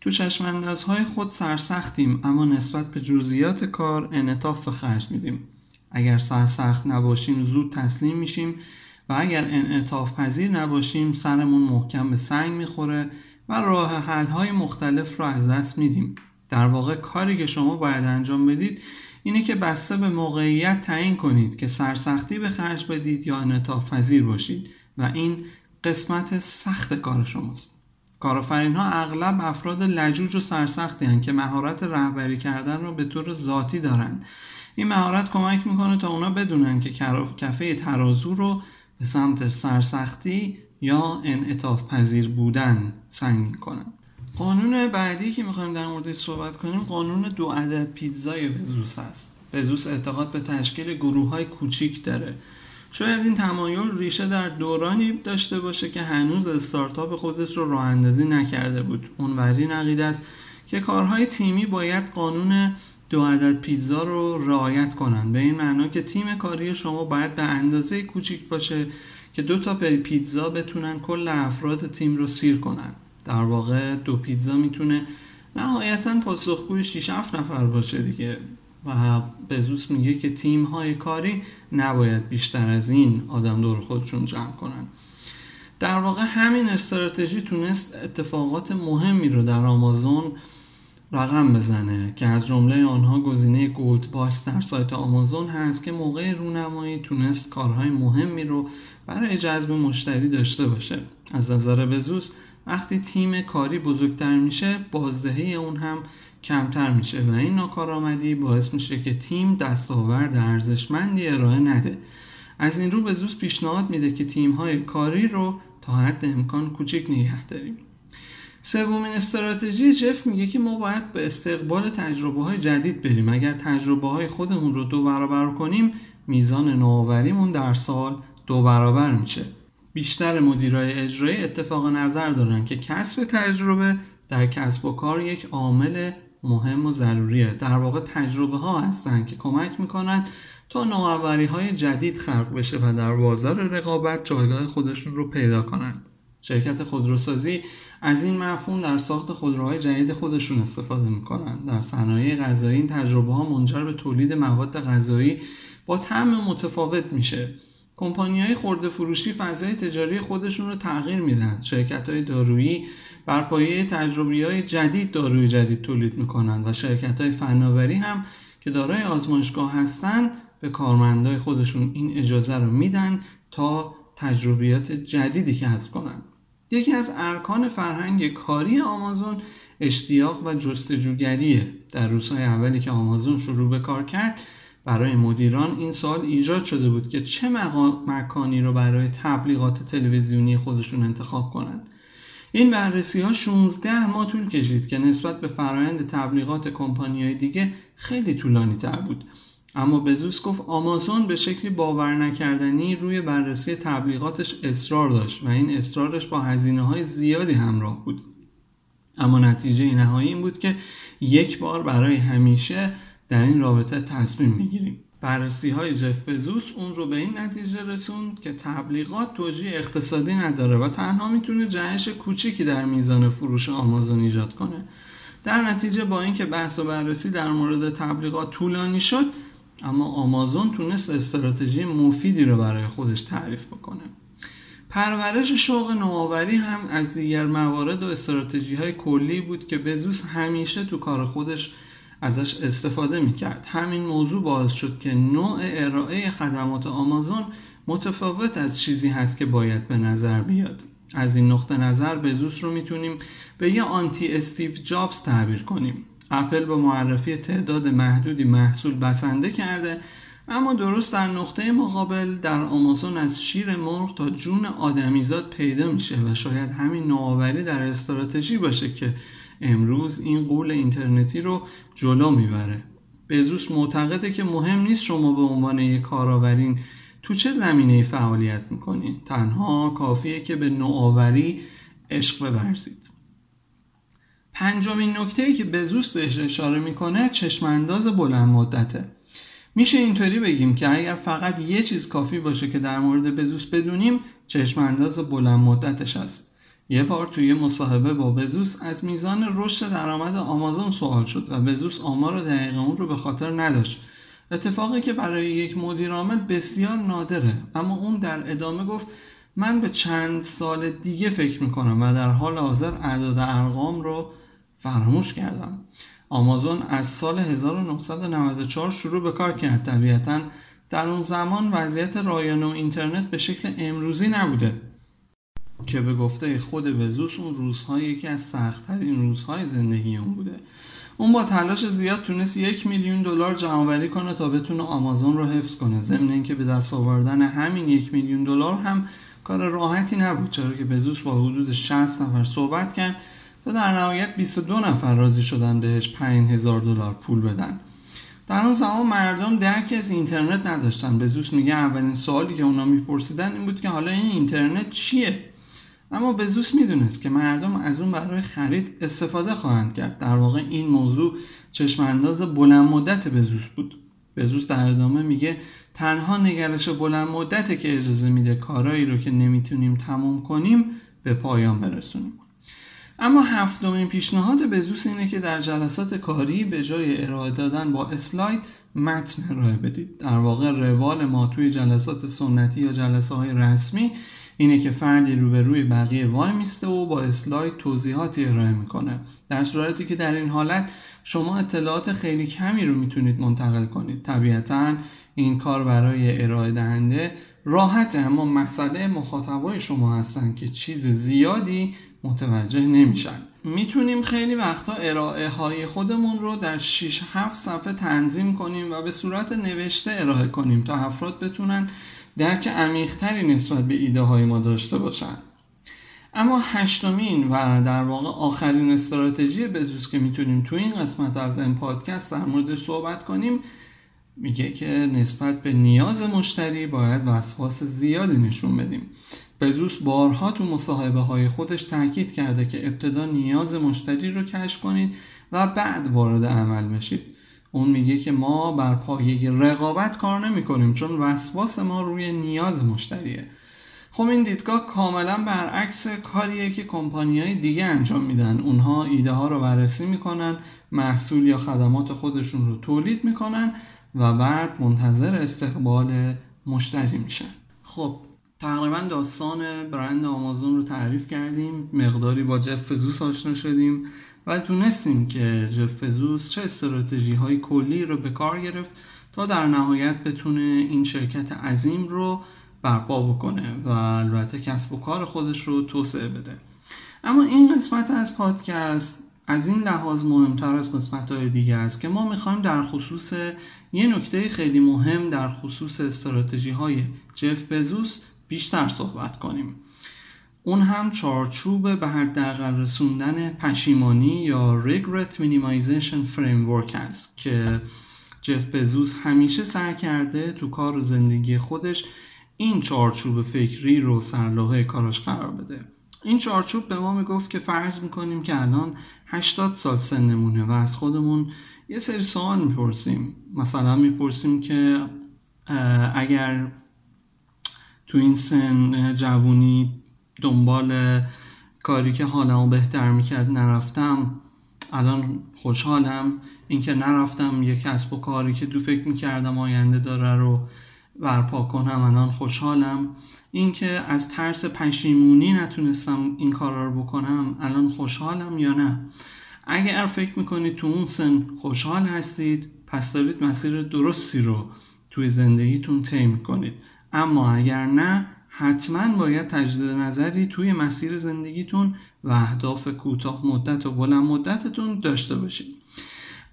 تو چشماندازهای خود سرسختیم اما نسبت به جزئیات کار انعطاف به خرج میدیم. اگر سرسخت نباشیم زود تسلیم میشیم و اگر انعطاف پذیر نباشیم سرمون محکم به سنگ می‌خوره و راه حل های مختلف رو از دست میدیم. در واقع کاری که شما باید انجام بدید اینه که بسته به موقعیت تعیین کنید که سرسختی به خرج بدید یا انعطاف پذیر باشید و این قسمت سخت کار شماست. کارآفرین ها اغلب افراد لجوج و سرسختی هستند که مهارت رهبری کردن رو به طور ذاتی دارند این مهارت کمک می‌کنه تا اونا بدونن که کفه ترازو رو به سمت سرسختی یا انعطاف پذیر بودن سنگین کنن قانون بعدی که می‌خوایم در مورد صحبت کنیم قانون دو عدد پیتزای بزوس هست بزوس اعتقاد به تشکیل گروه های کوچیک داره. شاید این تمایل ریشه در دورانی داشته باشه که هنوز استارتاپ خودش رو راه اندازی نکرده بود. اون این عقیده است که کارهای تیمی باید قانون دو عدد پیتزا رو رعایت کنن. به این معنا که تیم کاری شما باید به اندازه کوچیک باشه که دو تا پیتزا بتونن کل افراد تیم رو سیر کنن. در واقع دو پیتزا می‌تونه نهایتا پاسخگوی 6 7 نفر باشه دیگه. و بزوس میگه که تیم های کاری نباید بیشتر از این آدم دور خودشون جمع کنن. در واقع همین استراتژی تونست اتفاقات مهمی رو در آمازون رقم بزنه که از جمله آنها گزینه Gold Box در سایت آمازون هست که موقع رونمایی تونست کارهای مهمی رو برای جذب مشتری داشته باشه. از نظر بزوس وقتی تیم کاری بزرگتر میشه بازدهی اون هم کمتر میشه و این ناکارآمدی باعث میشه که تیم دستاورد ارزشمندی ارائه نده. از این رو بزوس پیشنهاد میده که تیم های کاری رو تا حد امکان کوچیک نگه داریم. سومین استراتژی جف میگه که ما باید به استقبال تجربه های جدید بریم. اگر تجربه های خودمون رو دو برابر کنیم میزان نوآوریمون در سال دو برابر میشه. بیشتر مدیرای اجرایی اتفاق نظر دارن که کسب تجربه در کسب و کار یک عامل مهم و ضروریه. در واقع تجربه ها هستن که کمک می‌کنن تا نوآوری های جدید خلق بشه و در بازار رقابت جایگاه خودشون رو پیدا کنن. شرکت خودروسازی از این مفهوم در ساخت خودروهای جدید خودشون استفاده می‌کنن. در صنایع غذایی این تجربه ها منجر به تولید مواد غذایی با طعم متفاوت میشه. کمپانی های خورده فروشی فضای تجاری خودشون رو تغییر میدن. شرکت های دارویی بر پایه تجربی های جدید داروی جدید تولید می‌کنن و شرکت های فناوری هم که دارای آزمایشگاه هستن به کارمندای خودشون این اجازه رو میدن تا تجربیات جدیدی کسب کنن. یکی از ارکان فرهنگ کاری آمازون اشتیاق و جستجوگریه. در روزهای اولی که آمازون شروع به کار کرد برای مدیران این سال ایجاد شده بود که چه مکانی رو برای تبلیغات تلویزیونی خودشون انتخاب کنند این بررسی ها 16 ماه طول کشید که نسبت به فرایند تبلیغات کمپانی دیگه خیلی طولانی تر بود. اما بزوس گفت آمازون به شکلی باور نکردنی روی بررسی تبلیغاتش اصرار داشت و این اصرارش با هزینه های زیادی همراه بود. اما نتیجه نهایی این بود که یک بار برای همیشه در این رابطه تصمیم می‌گیریم. بررسی های جف بزوس اون رو به این نتیجه رسوند که تبلیغات توجیه اقتصادی نداره و تنها می‌تونه جهش کوچیکی در میزان فروش آمازون ایجاد کنه. در نتیجه با اینکه بحث و بررسی در مورد تبلیغات طولانی شد اما آمازون تونست استراتژی مفیدی رو برای خودش تعریف بکنه. پرورش شوق نوآوری هم از دیگر موارد و استراتژی های کلی بود که بزوس همیشه تو کار خودش ازش استفاده می‌کرد. همین موضوع باعث شد که نوع ارائه خدمات آمازون متفاوت از چیزی هست که باید به نظر بیاد. از این نقطه نظر بزوس رو می‌تونیم به یه آنتی استیو جابز تعبیر کنیم. اپل با معرفی تعداد محدودی محصول بسنده کرده اما درست در نقطه مقابل در آمازون از شیر مرغ تا جون آدمیزاد پیدا میشه و شاید همین نوآوری در استراتژی باشه که امروز این قول اینترنتی رو جلو می‌بره. بزوس معتقده که مهم نیست شما به عنوان یک کارآورین تو چه زمینه فعالیت می‌کنید. تنها کافیه که به نوآوری عشق بورزید. پنجمین نکته ای که بزوس بهش اشاره می‌کنه چشمانداز بلند مدته. میشه اینطوری بگیم که اگر فقط یه چیز کافی باشه که در مورد بزوس بدونیم چشمانداز بلند مدتش است یه بار توی مصاحبه با بزوس از میزان رشد درآمد آمازون سوال شد و بزوس آمار دقیق اون رو به خاطر نداشت. اتفاقی که برای یک مدیر عامل بسیار نادره. اما اون در ادامه گفت من به چند سال دیگه فکر می‌کنم و در حال حاضر اعداد ارقام رو فراموش کردم. آمازون از سال 1994 شروع به کار کرد. طبیعتا در اون زمان وضعیت رایانه و اینترنت به شکل امروزی نبوده. که به گفته خود وزوس اون روزهای یکی از سختترین روزهای زندگی اون بوده. اون با تلاش زیاد تونست یک میلیون دلار جمعآوری کنه تا بتونه آمازون رو حفظ کنه. ضمن اینکه به دست آوردن همین یک میلیون دلار هم کار راحتی نبود چرا که بزوس با حدود 60 نفر صحبت کرد تا در نهایت 22 نفر راضی شدن بهش 5000 دلار پول بدن. در اون زمان مردم درکی از اینترنت نداشتن. بزوس میگه اولین سوالی که اونا میپرسیدن این بود که حالا این اینترنت چیه؟ اما بزوس می‌دونست که مردم از اون برای خرید استفاده خواهند کرد. در واقع این موضوع چشم انداز بلند مدت بزوس بود. بزوس در ادامه میگه تنها نگرش بلند مدته که اجازه میده کارایی رو که نمی‌تونیم تموم کنیم به پایان برسونیم. اما هفتمین پیشنهاد بزوس اینه که در جلسات کاری به جای ارائه دادن با اسلاید متن ارائه بدید. در واقع روال ما توی جلسات سنتی یا جلسه های رسمی اینه که فردی روبروی بقیه وای میسته و با اسلاید توضیحاتی ارائه می‌کنه. در صورتی که در این حالت شما اطلاعات خیلی کمی رو می‌تونید منتقل کنید. طبیعتا این کار برای ارائه دهنده راحت اما مسئله مخاطبای شما هستن که چیز زیادی متوجه نمیشن. می‌تونیم خیلی وقتا ارائه های خودمون رو در 6 7 صفحه تنظیم کنیم و به صورت نوشته ارائه کنیم تا افراد بتونن درک عمیقتری نسبت به ایده های ما داشته باشن. اما هشتمین و در واقع آخرین استراتژی بزوس که می‌تونیم تو این قسمت از این پادکست در موردش صحبت کنیم میگه که نسبت به نیاز مشتری باید وسواس زیادی نشون بدیم. بزوس بارها تو مصاحبه های خودش تاکید کرده که ابتدا نیاز مشتری رو کشف کنید و بعد وارد عمل بشید. اون میگه که ما بر پایه رقابت کار نمی کنیم چون وسواس ما روی نیاز مشتریه. خب این دیدگاه کاملا برعکس کاریه که های دیگه انجام میدن. اونها ایده ها رو بررسی می‌کنن محصول یا خدمات خودشون رو تولید می‌کنن و بعد منتظر استقبال مشتری میشن. خب تقریبا داستان برند آمازون رو تعریف کردیم مقداری با جف فزوس آشنا شدیم. و تونستیم که جف فزوس چه استراتژی های کلی رو به کار گرفت تا در نهایت بتونه این شرکت عظیم رو برپا بکنه و البته کسب و کار خودش رو توسعه بده. اما این قسمت از پادکست از این لحاظ مهمتر از قسمت های دیگه است که ما می‌خوایم در خصوص یه نکته خیلی مهم در خصوص استراتژی های جف بزوس بیشتر صحبت کنیم. اون هم چارچوب به حداقل رسوندن پشیمانی یا regret minimization framework است که جف بزوس همیشه سعی کرده تو کار و زندگی خودش این چارچوب فکری رو سرلوحه کاراش قرار بده. این چارچوب به ما می‌گفت که فرض می‌کنیم که الان 80 سال سنمونه و از خودمون یه سری سوال می‌پرسیم. مثلا می‌پرسیم که اگر تو این سن جوونی دنبال کاری که حالمو بهتر می‌کرد نرفتم. الان خوشحالم. اینکه نرفتم یک کسب و کاری که دو فکر می‌کردم آینده داره رو برپا کنم الان خوشحالم. اینکه از ترس پشیمونی نتونستم این کارا رو بکنم الان خوشحالم یا نه؟ اگر فکر می‌کنید تو اون سن خوشحال هستید پس دارید مسیر درستی رو توی زندگیتون طی می‌کنید. اما اگر نه حتما باید تجدید نظری توی مسیر زندگیتون و اهداف کوتاه مدت و بلند مدتتون داشته باشید.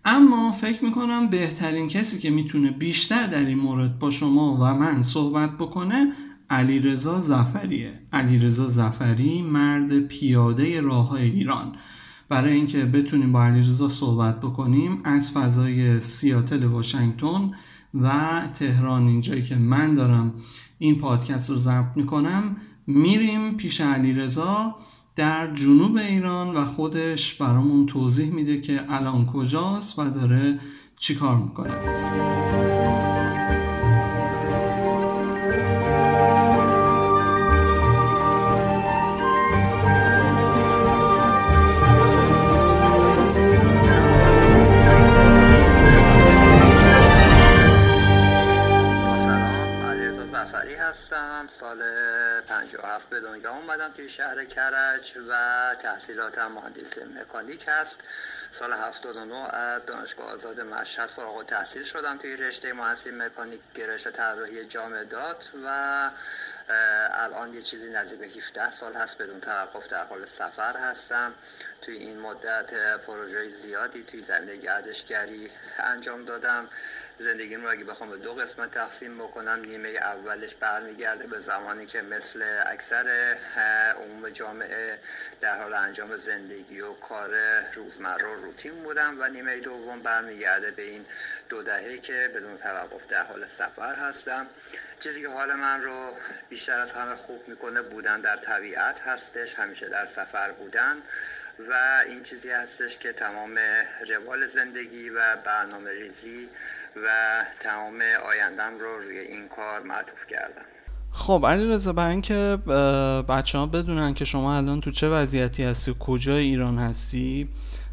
اما فکر می‌کنم بهترین کسی که می‌تونه بیشتر در این مورد با شما و من صحبت بکنه علی رضا زفریه علی رضا زفری مرد پیاده راه ایران. برای اینکه بتونیم با علیرضا صحبت بکنیم از فضای سیاتل واشنگتن و تهران اینجایی که من دارم این پادکست رو ضبط می‌کنم. میریم پیش علیرضا در جنوب ایران و خودش برامون توضیح میده که الان کجاست و داره چیکار می‌کنه. توی شهر کرج و تحصیلاتم مهندسی مکانیک هست. سال 79 از دانشگاه آزاد مشهد فارغ تحصیل شدم توی رشته مهندسی مکانیک گرایش طراحی جامدات و الان یه چیزی نزدیک به 17 سال هست بدون توقف در حال سفر هستم. توی این مدت پروژه زیادی توی زمینه گردشگری انجام دادم. زندگیم رو اگه بخوام به دو قسمت تقسیم بکنم نیمه اولش برمیگرده به زمانی که مثل اکثر عموم جامعه در حال انجام زندگی و کار روزمره روتین بودم و نیمه دوم برمیگرده به این دو دهه که بدون توقف در حال سفر هستم. چیزی که حال من رو بیشتر از همه خوب می‌کنه بودن در طبیعت هستش همیشه در سفر بودن و این چیزی هستش که تمام روال زندگی و برنامه ریزی و تمام آیندم رو روی این کار معطوف کردم. خب علی رضا برای اینکه بچه ها بدونن که شما الان تو چه وضعیتی هستی و کجا ایران هستی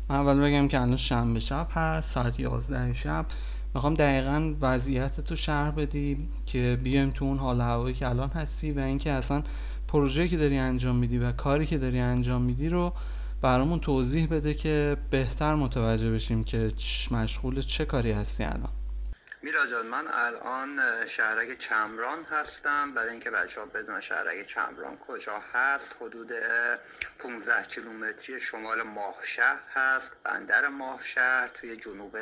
من اول بگم که الان شنبه شب هست ساعت 11 شب. می‌خوام دقیقا وضعیت تو شهر بدی که بیایم تو اون حال هوایی که الان هستی و اینکه اصلا پروژه که داری انجام میدی و کاری که داری انجام میدی رو برامون توضیح بده که بهتر متوجه بشیم که مشغول چه کاری هستی الان. میرا جان من الان شهرک چمران هستم. برای اینکه بچه ها بدون شهرک چمران کجا هست حدود 15 کیلومتری شمال ماهشهر هست بندر ماهشهر توی جنوب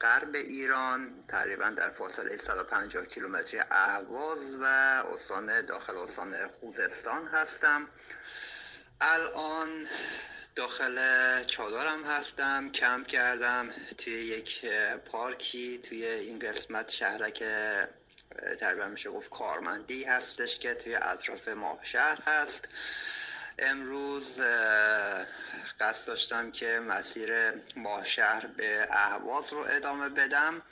غرب ایران تقریبا در فاصله 150 کیلومتری اهواز و استان داخل استان خوزستان هستم. الان داخل چادرم هستم کمپ کردم توی یک پارکی توی این قسمت شهرک تقریبا میشه گفت کارمندی هستش که توی اطراف ماه شهر هست. امروز قصد داشتم که مسیر ماه شهر به اهواز رو ادامه بدم.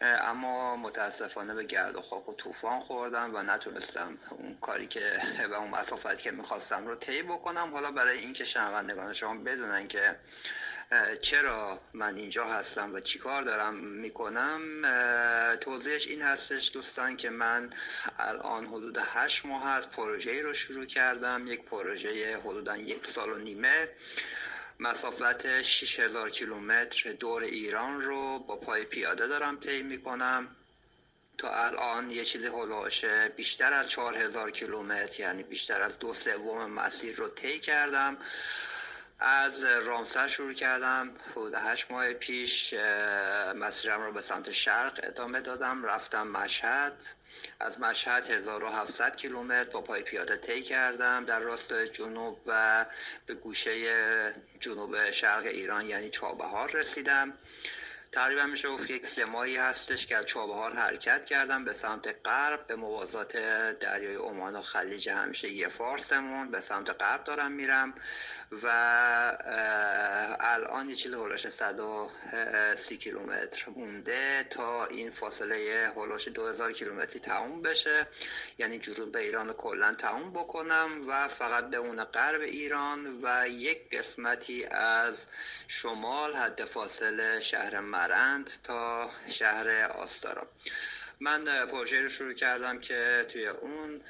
اما متاسفانه به گرد و خاک و طوفان خوردم و نتونستم اون کاری که (laughs) و اون مسافتی که می‌خواستم رو طی بکنم. حالا برای اینکه شنوندگان شما بدونن که چرا من اینجا هستم و چی کار دارم می‌کنم توضیحش این هستش دوستان که من الان حدود هشت ماه از پروژه رو شروع کردم. یک پروژه حدودا یک سال و نیمه. مسافت 6000 کیلومتر دور ایران رو با پای پیاده دارم طی می‌کنم. تا الان یه چیزی هلوش بیشتر از 4000 کیلومتر یعنی بیشتر از دو سوم مسیر رو طی کردم. از رامسر شروع کردم. حدود هشت ماه پیش مسیرم رو به سمت شرق ادامه دادم. رفتم مشهد. از مشهد 1700 کیلومتر با پای پیاده طی کردم در راستای جنوب و به گوشه جنوب شرق ایران یعنی چابهار رسیدم. تقریبا میشه گفت یک سه ماهی هستش که از چابهار حرکت کردم به سمت غرب. به موازات دریای عمان و خلیج همیشه یه فارسمون. به سمت غرب دارم میرم. و الان یه چیز هلوش 130 کیلومتر مونده تا این فاصله هلوش 2000 کیلومتری تموم بشه. یعنی جنوب به ایران کلا تموم بکنم و فقط به اون غرب ایران و یک قسمتی از شمال حد فاصله شهر مرند تا شهر آستارا. من پروژه رو شروع کردم که توی اون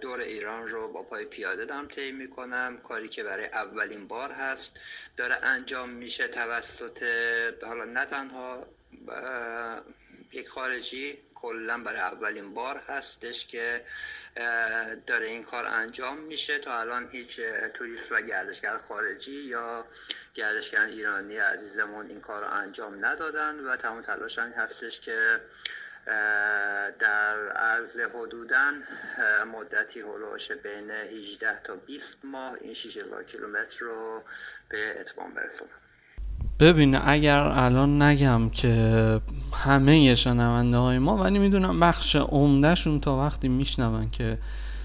دور ایران رو با پای پیاده دارم طی می‌کنم. کاری که برای اولین بار هست داره انجام میشه توسط حالا نه تنها یک خارجی کلا برای اولین بار هستش که داره این کار انجام میشه. تا الان هیچ توریست و گردشگر خارجی یا گردشگر ایرانی عزیزمون این کار رو انجام ندادن و تمام تلاشن هستش که در عرض حدودا مدتی هلوش بین 18 تا 20 ماه این 6000 کیلومتر رو به اتمام برسونم. ببین اگر الان نگم که همه شنونده های ما ولی می‌دونم بخش عمدهشون تا وقتی میشنون که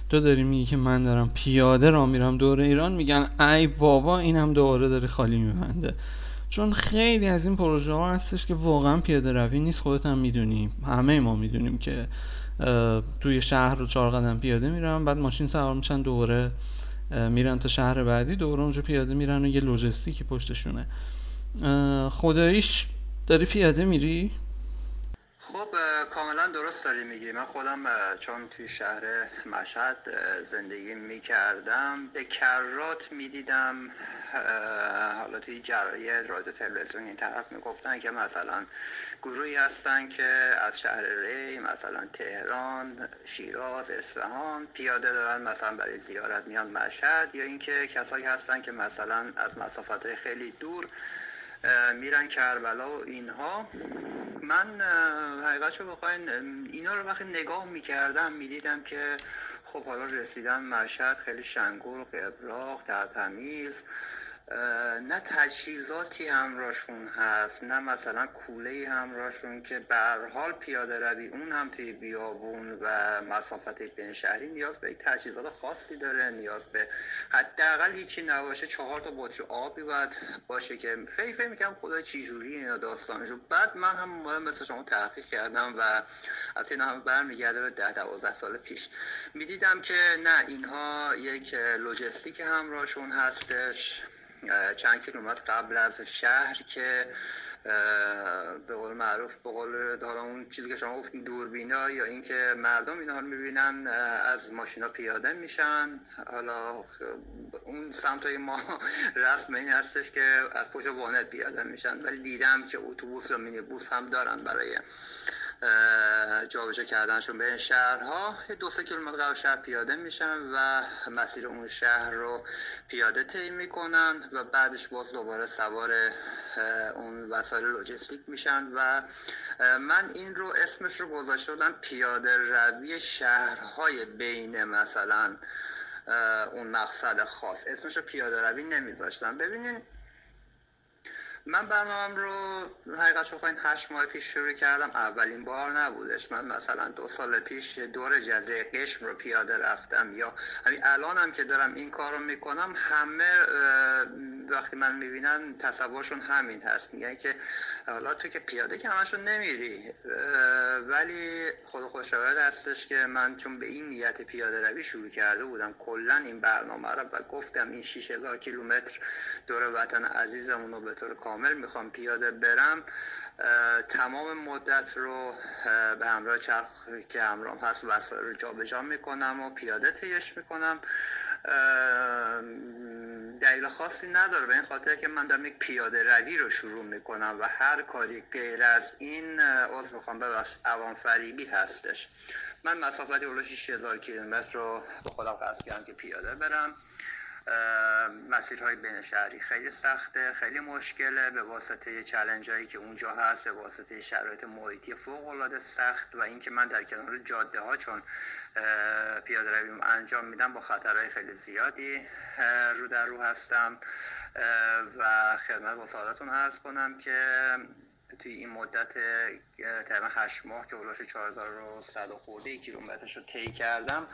تو داری میگی که من دارم پیاده را میرم دور ایران میگن ای بابا اینم دوباره داره خالی میبنده. چون خیلی از این پروژه ها هستش که واقعا پیاده روی نیست خودت هم می‌دونی همه ما می‌دونیم که توی شهر رو چهار قدم پیاده میرن بعد ماشین سوار میشن دوره میرن تا شهر بعدی دوره اونجا پیاده میرن و یه لوجستیکی پشتشونه خداییش داری پیاده میری؟ خب کاملا درست داری میگی. من خودم چون توی شهر مشهد زندگی می‌کردم به کرات می‌دیدم. حالا توی جرایه رادیو تلویزیون این طرف می‌گفتن که مثلا گروهی هستن که از شهر ری مثلا تهران شیراز اصفهان پیاده دارن مثلا برای زیارت میان مشهد یا اینکه کسایی هستن که مثلا از مسافت خیلی دور میرن کربلا و اینها. من حقیقت رو بخواین اینا رو وقتی نگاه می‌کردم می‌دیدم که خب حالا رسیدن مشهد خیلی شنگول قبراق در تمیز. نه تجهیزاتی همراهشون هست نه مثلا کوله همراهشون که به حال پیاده روی اون هم توی بیابون و مسافت بین شهری نیاز به تجهیزات خاصی داره نیاز به حداقل هیچی نباشه. چهار تا بطری آبی باید باشه که فکر فکر می‌کنم خدا چجوری اینا داستانشو. بعد من هم مثل شما تحقیق کردم و البته اینا هم برمیگرده به ده دوازده سال پیش. می‌دیدم که نه اینها یک لوجستیک همراهشون هستش. چند کیلومتر قبل از شهر که به قول معروف به قول حالا اون چیزی که شما گفتین دوربینا یا اینکه مردم اینها رو می‌بینن از ماشینا پیاده میشن. حالا اون سمت ما (laughs) رسم این هستش که از پشت وانت پیاده میشن. ولی دیدم که اتوبوس و مینی بوس هم دارن برای جابجا کردنشون به شهرها. دو سه کیلومتر قبل شهر پیاده میشن و مسیر اون شهر رو پیاده طی می‌کنن و بعدش باز دوباره سوار اون وسایل لوجستیک میشن و من این رو اسمش رو گذاشته بودم پیاده روی شهرهای بین مثلا اون مقصد خاص. اسمش رو پیاده روی نمیذاشتم. ببینین من برنامه رو حقیقت بخواین هشت ماه پیش شروع کردم اولین بار نبودش. من مثلا دو سال پیش دور جزیره قشم رو پیاده رفتم یا همین الان هم که دارم این کار رو می‌کنم همه وقتی من می‌بینن تصورشون همین هست. میگن که حالا تو که پیاده که همشون نمیری. ولی خود خوشاید هستش که من چون به این نیت پیاده روی شروع کرده بودم کلا این برنامه رو و گفتم این 6000 کیلومتر دور وطن عزیزمون رو به طور کامل می‌خوام پیاده برم تمام مدت رو به همراه چرخ که همراه هست وسایل رو جابجا می‌کنم و پیاده تیش می‌کنم. دلیل خاصی نداره به این خاطر که من دارم یک پیاده روی رو شروع می‌کنم و هر کاری غیر از این عضو می‌خوام ببخش عوام فریبی هستش. من مسافتی اولو 6000 کیلومتر رو به خودم قصد کردم که پیاده برم. مسیرهای بین شهری خیلی سخته خیلی مشکله. به واسطه چلنج که اونجا هست به واسطه شرایط محیطی فوق العاده سخت و اینکه من در کنار جاده ها چون پیاده روی انجام میدم با خطرهای خیلی زیادی رو در رو هستم و خدمت با سعادتون عرض کنم که توی این مدت تقریبا هشت ماه که اولش 4100 خورده کیلومترش رو طی کردم.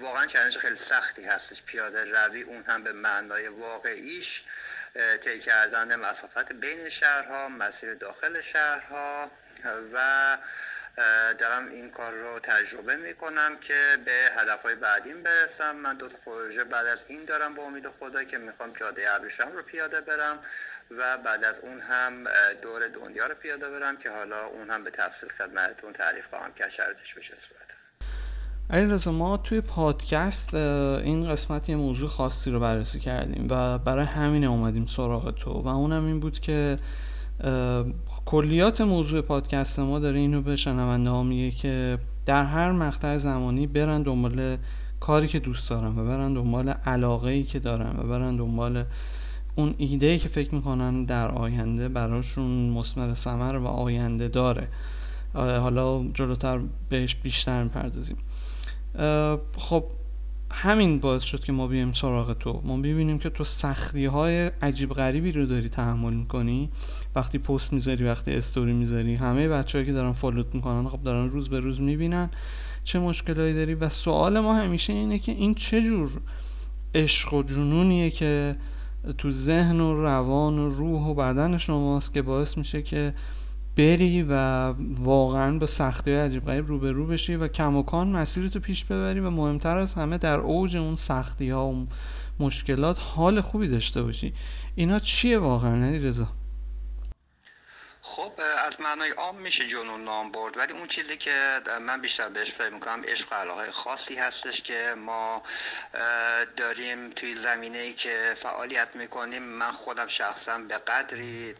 واقعا چالش خیلی سختی هستش. پیاده روی اون هم به معنای واقعیش طی کردن مسافت بین شهرها مسیر داخل شهرها و دارم این کار رو تجربه می‌کنم که به هدفهای بعدیم برسم. من دو تا پروژه بعد از این دارم با امید خدا که می‌خوام جاده ابریشم رو پیاده برم. و بعد از اون هم دور دنیا رو پیاده برم که حالا اون هم به تفصیل خدمتتون تعریف خواهم کرد شرطش بشه صورت. علی رضا ما توی پادکست این قسمت یه موضوع خاصی رو بررسی کردیم و برای همین اومدیم سراغ تو و اونم این بود که کلیات موضوع پادکست ما داره اینو به شنونده ها میگه که در هر مقطع زمانی برن دنبال کاری که دوست دارن و برن دنبال علاقه ای که دارن و برن دنبال اون ایده ای که فکر می‌کنن در آینده براشون مسمر سمر و آینده داره. حالا جلوتر بهش بیشتر می‌پردازیم. خب همین باعث شد که ما بیایم سراغ تو. ما ببینیم که تو سختی های عجیب غریبی رو داری تحمل می‌کنی. وقتی پست می‌ذاری وقتی استوری می‌ذاری همه بچههایی که دارن فالوت می‌کنن خب دارن روز به روز می‌بینن چه مشکلایی داری. و سوال ما همیشه اینه که این چه جور عشق و جنونیه که تو ذهن و روان و روح و بدن شماست که باعث میشه که بری و واقعا با سختی های عجیب غریب رو بشی و کماکان مسیرتو پیش ببری و مهمتر از همه در اوج اون سختی ها و مشکلات حال خوبی داشته باشی. اینا چیه واقعا رضا خب از معنای عام میشه جنون نام برد ولی اون چیزی که من بیشتر بهش فکر می‌کنم عشق علاقه خاصی هستش که ما داریم توی زمینه ای که فعالیت می‌کنیم. من خودم شخصا به قدری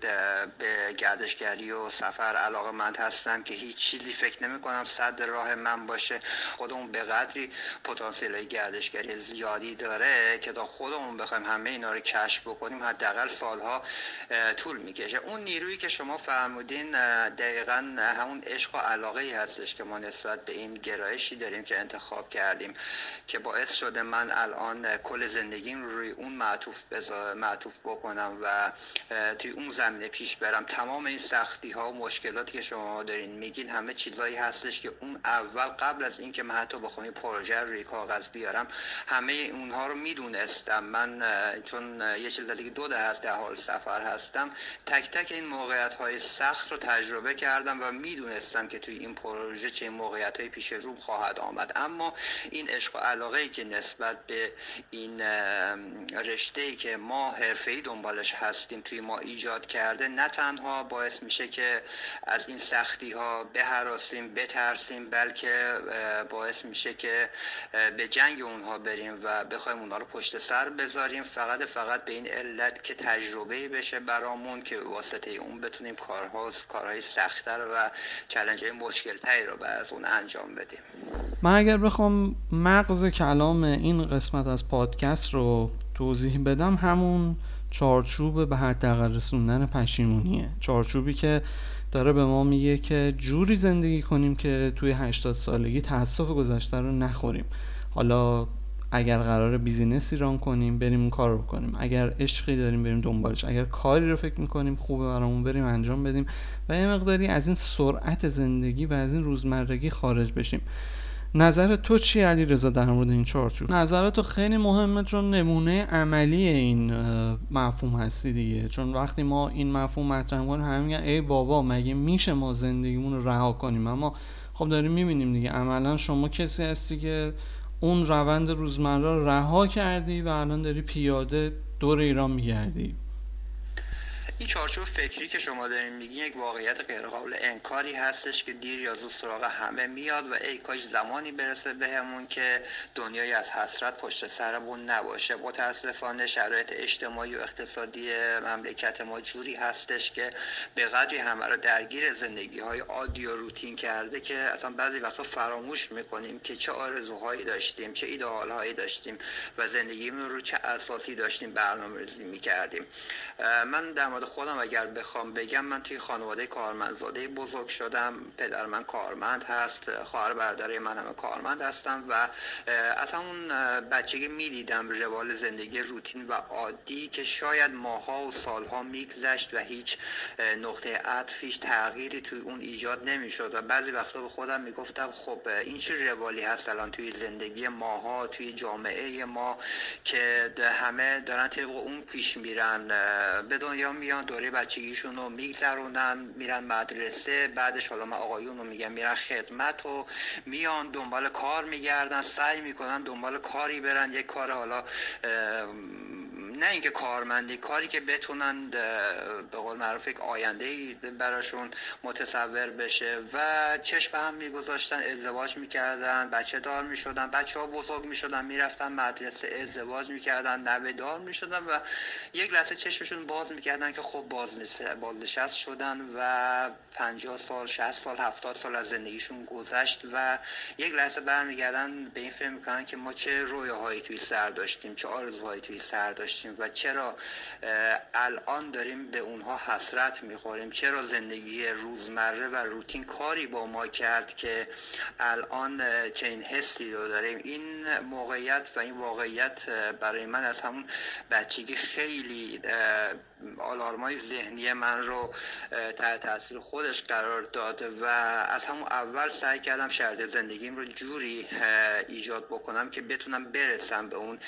به گردشگری و سفر علاقه مند هستم که هیچ چیزی فکر نمی کنم صد راه من باشه. خودمون به قدری پتانسیل گردشگری زیادی داره که تا خودمون بخوایم همه اینا رو کشف بکنیم حداقل سالها طول می‌کشه. اون نیرویی که شما فرمودین دقیقا همون عشق و علاقه ای هستش که ما نسبت به این گرایشی داریم که انتخاب کردیم که باعث شده من الان کل زندگیم روی اون معطوف, معطوف بکنم و توی اون زمینه پیش برم. تمام این سختی ها و مشکلاتی که شما دارین میگین همه چیزایی هستش که اون اول قبل از اینکه من حتی بخوام پروژه روی کاغذ بیارم همه اونها رو می‌دونستم. من چون یه چیز دیگه دو ده هست در حال سفر هستم تک تک این موقعیت های سخت رو تجربه کردم و می‌دونستم که توی این پروژه چه موقعیت های پیش رو خواهد آمد. اما این عشق و علاقه ای که نسبت به این رشته ای که ما حرفه ای دنبالش هستیم توی ما ایجاد کرده نه تنها باعث میشه که از این سختی ها بهراسیم بترسیم بلکه باعث میشه که به جنگ اونها بریم و بخوایم اونها رو پشت سر بذاریم. فقط فقط به این علت که تجربه بشه برامون که واسطه اون بتونیم کارها کارهای سختتر و چلنج مشکل تری رو از اون انجام بدیم. من اگر بخوام مغز کلام این قسمت از پادکست رو توضیح بدم همون چارچوب به حداقل رسوندن پشیمونیه. چارچوبی که داره به ما میگه که جوری زندگی کنیم که توی 80 سالگی تاسف گذشته رو نخوریم. حالا اگر قرار بیزینسی ران کنیم بریم اون کار رو کنیم اگر عشقی داریم بریم دنبالش. اگر کاری رو فکر می‌کنیم خوبه برامون بریم انجام بدیم و یه مقداری از این سرعت زندگی و از این روزمرگی خارج بشیم. نظر تو چی علی رضا در مورد این چارچوب؟ نظر تو خیلی مهمه چون نمونه عملی این مفهوم هستی دیگه. چون وقتی ما این مفهوم مطرح کنیم همه میگن ای بابا مگه میشه ما زندگیمون رو رها کنیم؟ اما خب داریم می‌بینیم دیگه. عملا شما کسی هستی که اون روند روزمره رها کردی و الان داری پیاده دور ایران میگردی. این چارچوب فکری که شما دارین میگین یک واقعیت غیرقابل انکاری هستش که دیر یا زود سراغ همه میاد و ای کاش زمانی برسه بهمون که دنیای از حسرت پشت سرمون نباشه. متاسفانه شرایط اجتماعی و اقتصادی مملکت ما جوری هستش که به قدری همه رو درگیر زندگی های عادی و روتین کرده که اصلا بعضی وقتا فراموش می‌کنیم که چه آرزوهایی داشتیم چه ایدئال هایی داشتیم و زندگیمون رو چه اساسی داشتیم برنامه ریزی می‌کردیم من در خودم اگر بخوام بگم من توی خانواده کارمندزاده بزرگ شدم. پدر من کارمند هست خواهر برادر من همه کارمند هستم و از همون بچگی می‌دیدم روال زندگی روتین و عادی که شاید ماها و سالها میگذشت و هیچ نقطه عطف هیچ تغییری توی اون ایجاد نمی‌شد و بعضی وقتا به خودم می‌گفتم خب این چه روالی هست الان توی زندگی ماها توی جامعه ما که همه دارن طبق اون پیش میرن به دنیا میان دوره بچگیشون رو میگذرونن میرن مدرسه بعدش حالا من آقایون رو میگم میرن خدمت و میان دنبال کار میگردن سعی می‌کنن دنبال کاری برن. یک کار حالا نه اینکه کارمندی کاری که بتونن به قول معروف یک آینده براشون متصور بشه و چشم هم میگذاشتن ازدواج می‌کردن بچه دار می‌شدن بچه ها بزرگ می‌شدن می‌رفتن مدرسه ازدواج می‌کردن نوه دار می‌شدن و یک لحظه چشمشون باز می‌کردن که خب بازنشست شدن و 50 سال 60 سال 70 سال از زندگیشون گذشت و یک لحظه برمیگردن به این فکر می‌کنن که ما چه رویاهایی توی سر داشتیم چه آرزوهایی توی سر داشتیم. داشتیم و چرا الان داریم به اونها حسرت می‌خوریم؟ چرا زندگی روزمره و روتین کاری با ما کرد که الان چنین حسی رو داریم؟ این موقعیت و این واقعیت برای من از همون بچگی خیلی آلارمای ذهنی من رو تحت تاثیر خودش قرار داد و از همون اول سعی کردم شرط زندگیم رو جوری ایجاد بکنم که بتونم برسم به اون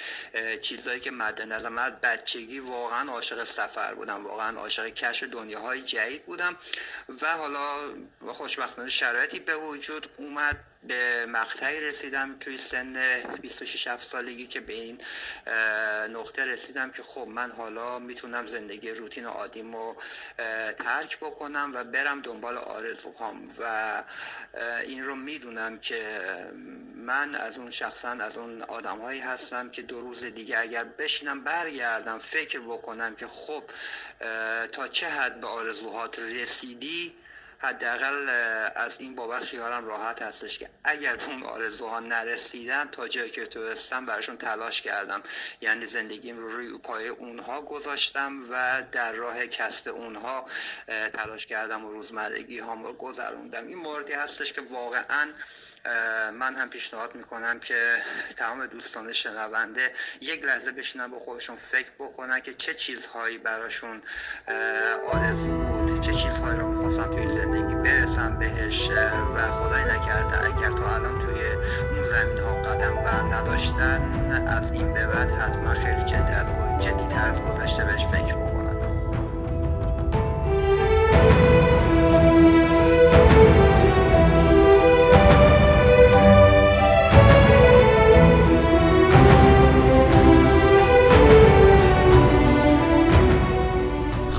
چیزهایی که مد نظر من بچگی واقعا عاشق سفر بودم واقعا عاشق کشف دنیاهای جدید بودم و حالا خوشبختانه شرایطی به وجود اومد. به مقطعی رسیدم توی سن 26 سالگی که به این نقطه رسیدم که خب من حالا می‌تونم زندگی روتین و عادیم رو ترک بکنم و برم دنبال آرزوهام و این رو می‌دونم که من از اون شخصا از اون آدم هایی هستم که دو روز دیگه اگر بشینم برگردم فکر بکنم که خب تا چه حد به آرزوهات رسیدی؟ حداقل از این بابت خیالم راحت هستش که اگر اون آرزوها نرسیدن تا جایی که تونستم براشون تلاش کردم. یعنی زندگیم رو روی پای اونها گذاشتم و در راه کسب اونها تلاش کردم و روزمرگی هم رو گذروندم. این موردی هستش که واقعا من هم پیشنهاد می‌کنم که تمام دوستان شنونده یک لحظه بشینن با خودشون فکر بکنن که چه چیزهایی براشون آرزو بود چه چیزهایی رو برسن بهش و خدای نکرده اگر تا الان توی اون زمین ها قدم بر نداشتن از این به بعد حتما خیلی جدی از گذشته بهش فکر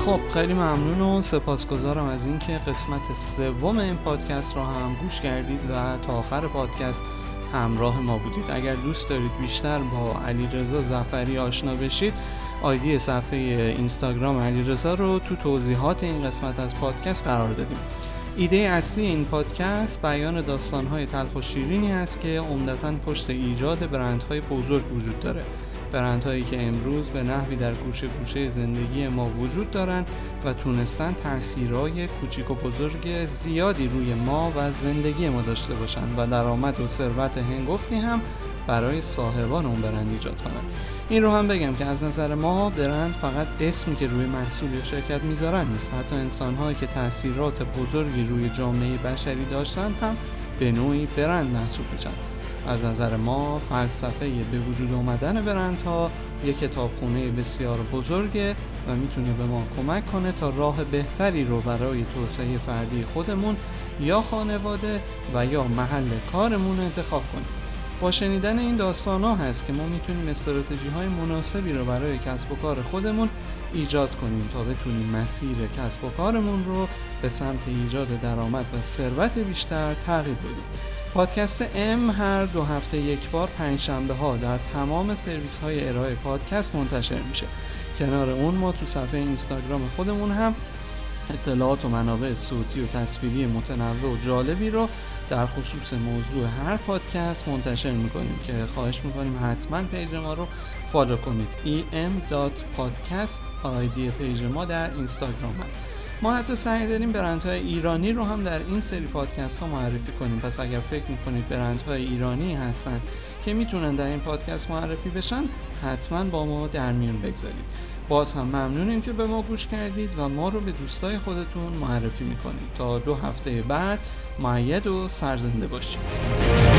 خب خیلی ممنون و سپاسگزارم از اینکه قسمت سوم این پادکست رو هم گوش کردید و تا آخر پادکست همراه ما بودید. اگر دوست دارید بیشتر با علیرضا زفری آشنا بشید آیدی صفحه اینستاگرام علیرضا رو تو توضیحات این قسمت از پادکست قرار دادیم. ایده اصلی این پادکست بیان داستانهای تلخ و شیرینی است که عمدتا پشت ایجاد برندهای بزرگ وجود داره. برندهایی که امروز به نحوی در گوشه گوشه زندگی ما وجود دارند و تونستن تاثیرهای کوچیک و بزرگ زیادی روی ما و زندگی ما داشته باشند و درآمد و ثروت هنگفتی هم برای صاحبان اون برند ایجاد کنند. این رو هم بگم که از نظر ما برند فقط اسمی که روی محصول یا شرکت می‌ذارن نیست. حتی انسانهایی که تاثیرات بزرگی روی جامعه بشری داشتن هم به نوعی برند محسوب میشن. از نظر ما فلسفه به وجود آمدن برندها یک کتابخونه بسیار بزرگه و می‌تونه به ما کمک کنه تا راه بهتری رو برای توسعه فردی خودمون یا خانواده و یا محل کارمون انتخاب کنیم. با شنیدن این داستان ها هست که ما می‌تونیم استراتژی های مناسبی رو برای کسب و کار خودمون ایجاد کنیم تا بتونیم مسیر کسب و کارمون رو به سمت ایجاد درآمد و ثروت بیشتر تغییر بدیم. پادکست ام هر دو هفته یک بار پنج شنبه ها در تمام سرویس های ارائه پادکست منتشر میشه. کنار اون ما تو صفحه اینستاگرام خودمون هم اطلاعات و منابع صوتی و تصویری متنوع و جالبی رو در خصوص موضوع هر پادکست منتشر می‌کنیم که خواهش می‌کنیم حتما page ما رو follow کنید. em.podcast آیدی page ما در اینستاگرام هست. ما حتی سعی داریم برندهای ایرانی رو هم در این سری پادکست ها معرفی کنیم. پس اگر فکر می‌کنید برندهای ایرانی هستن که می‌تونن در این پادکست معرفی بشن حتما با ما در میون بگذارید. باز هم ممنونیم که به ما گوش کردید و ما رو به دوستای خودتون معرفی می‌کنید. تا دو هفته بعد معید و سرزنده باشید.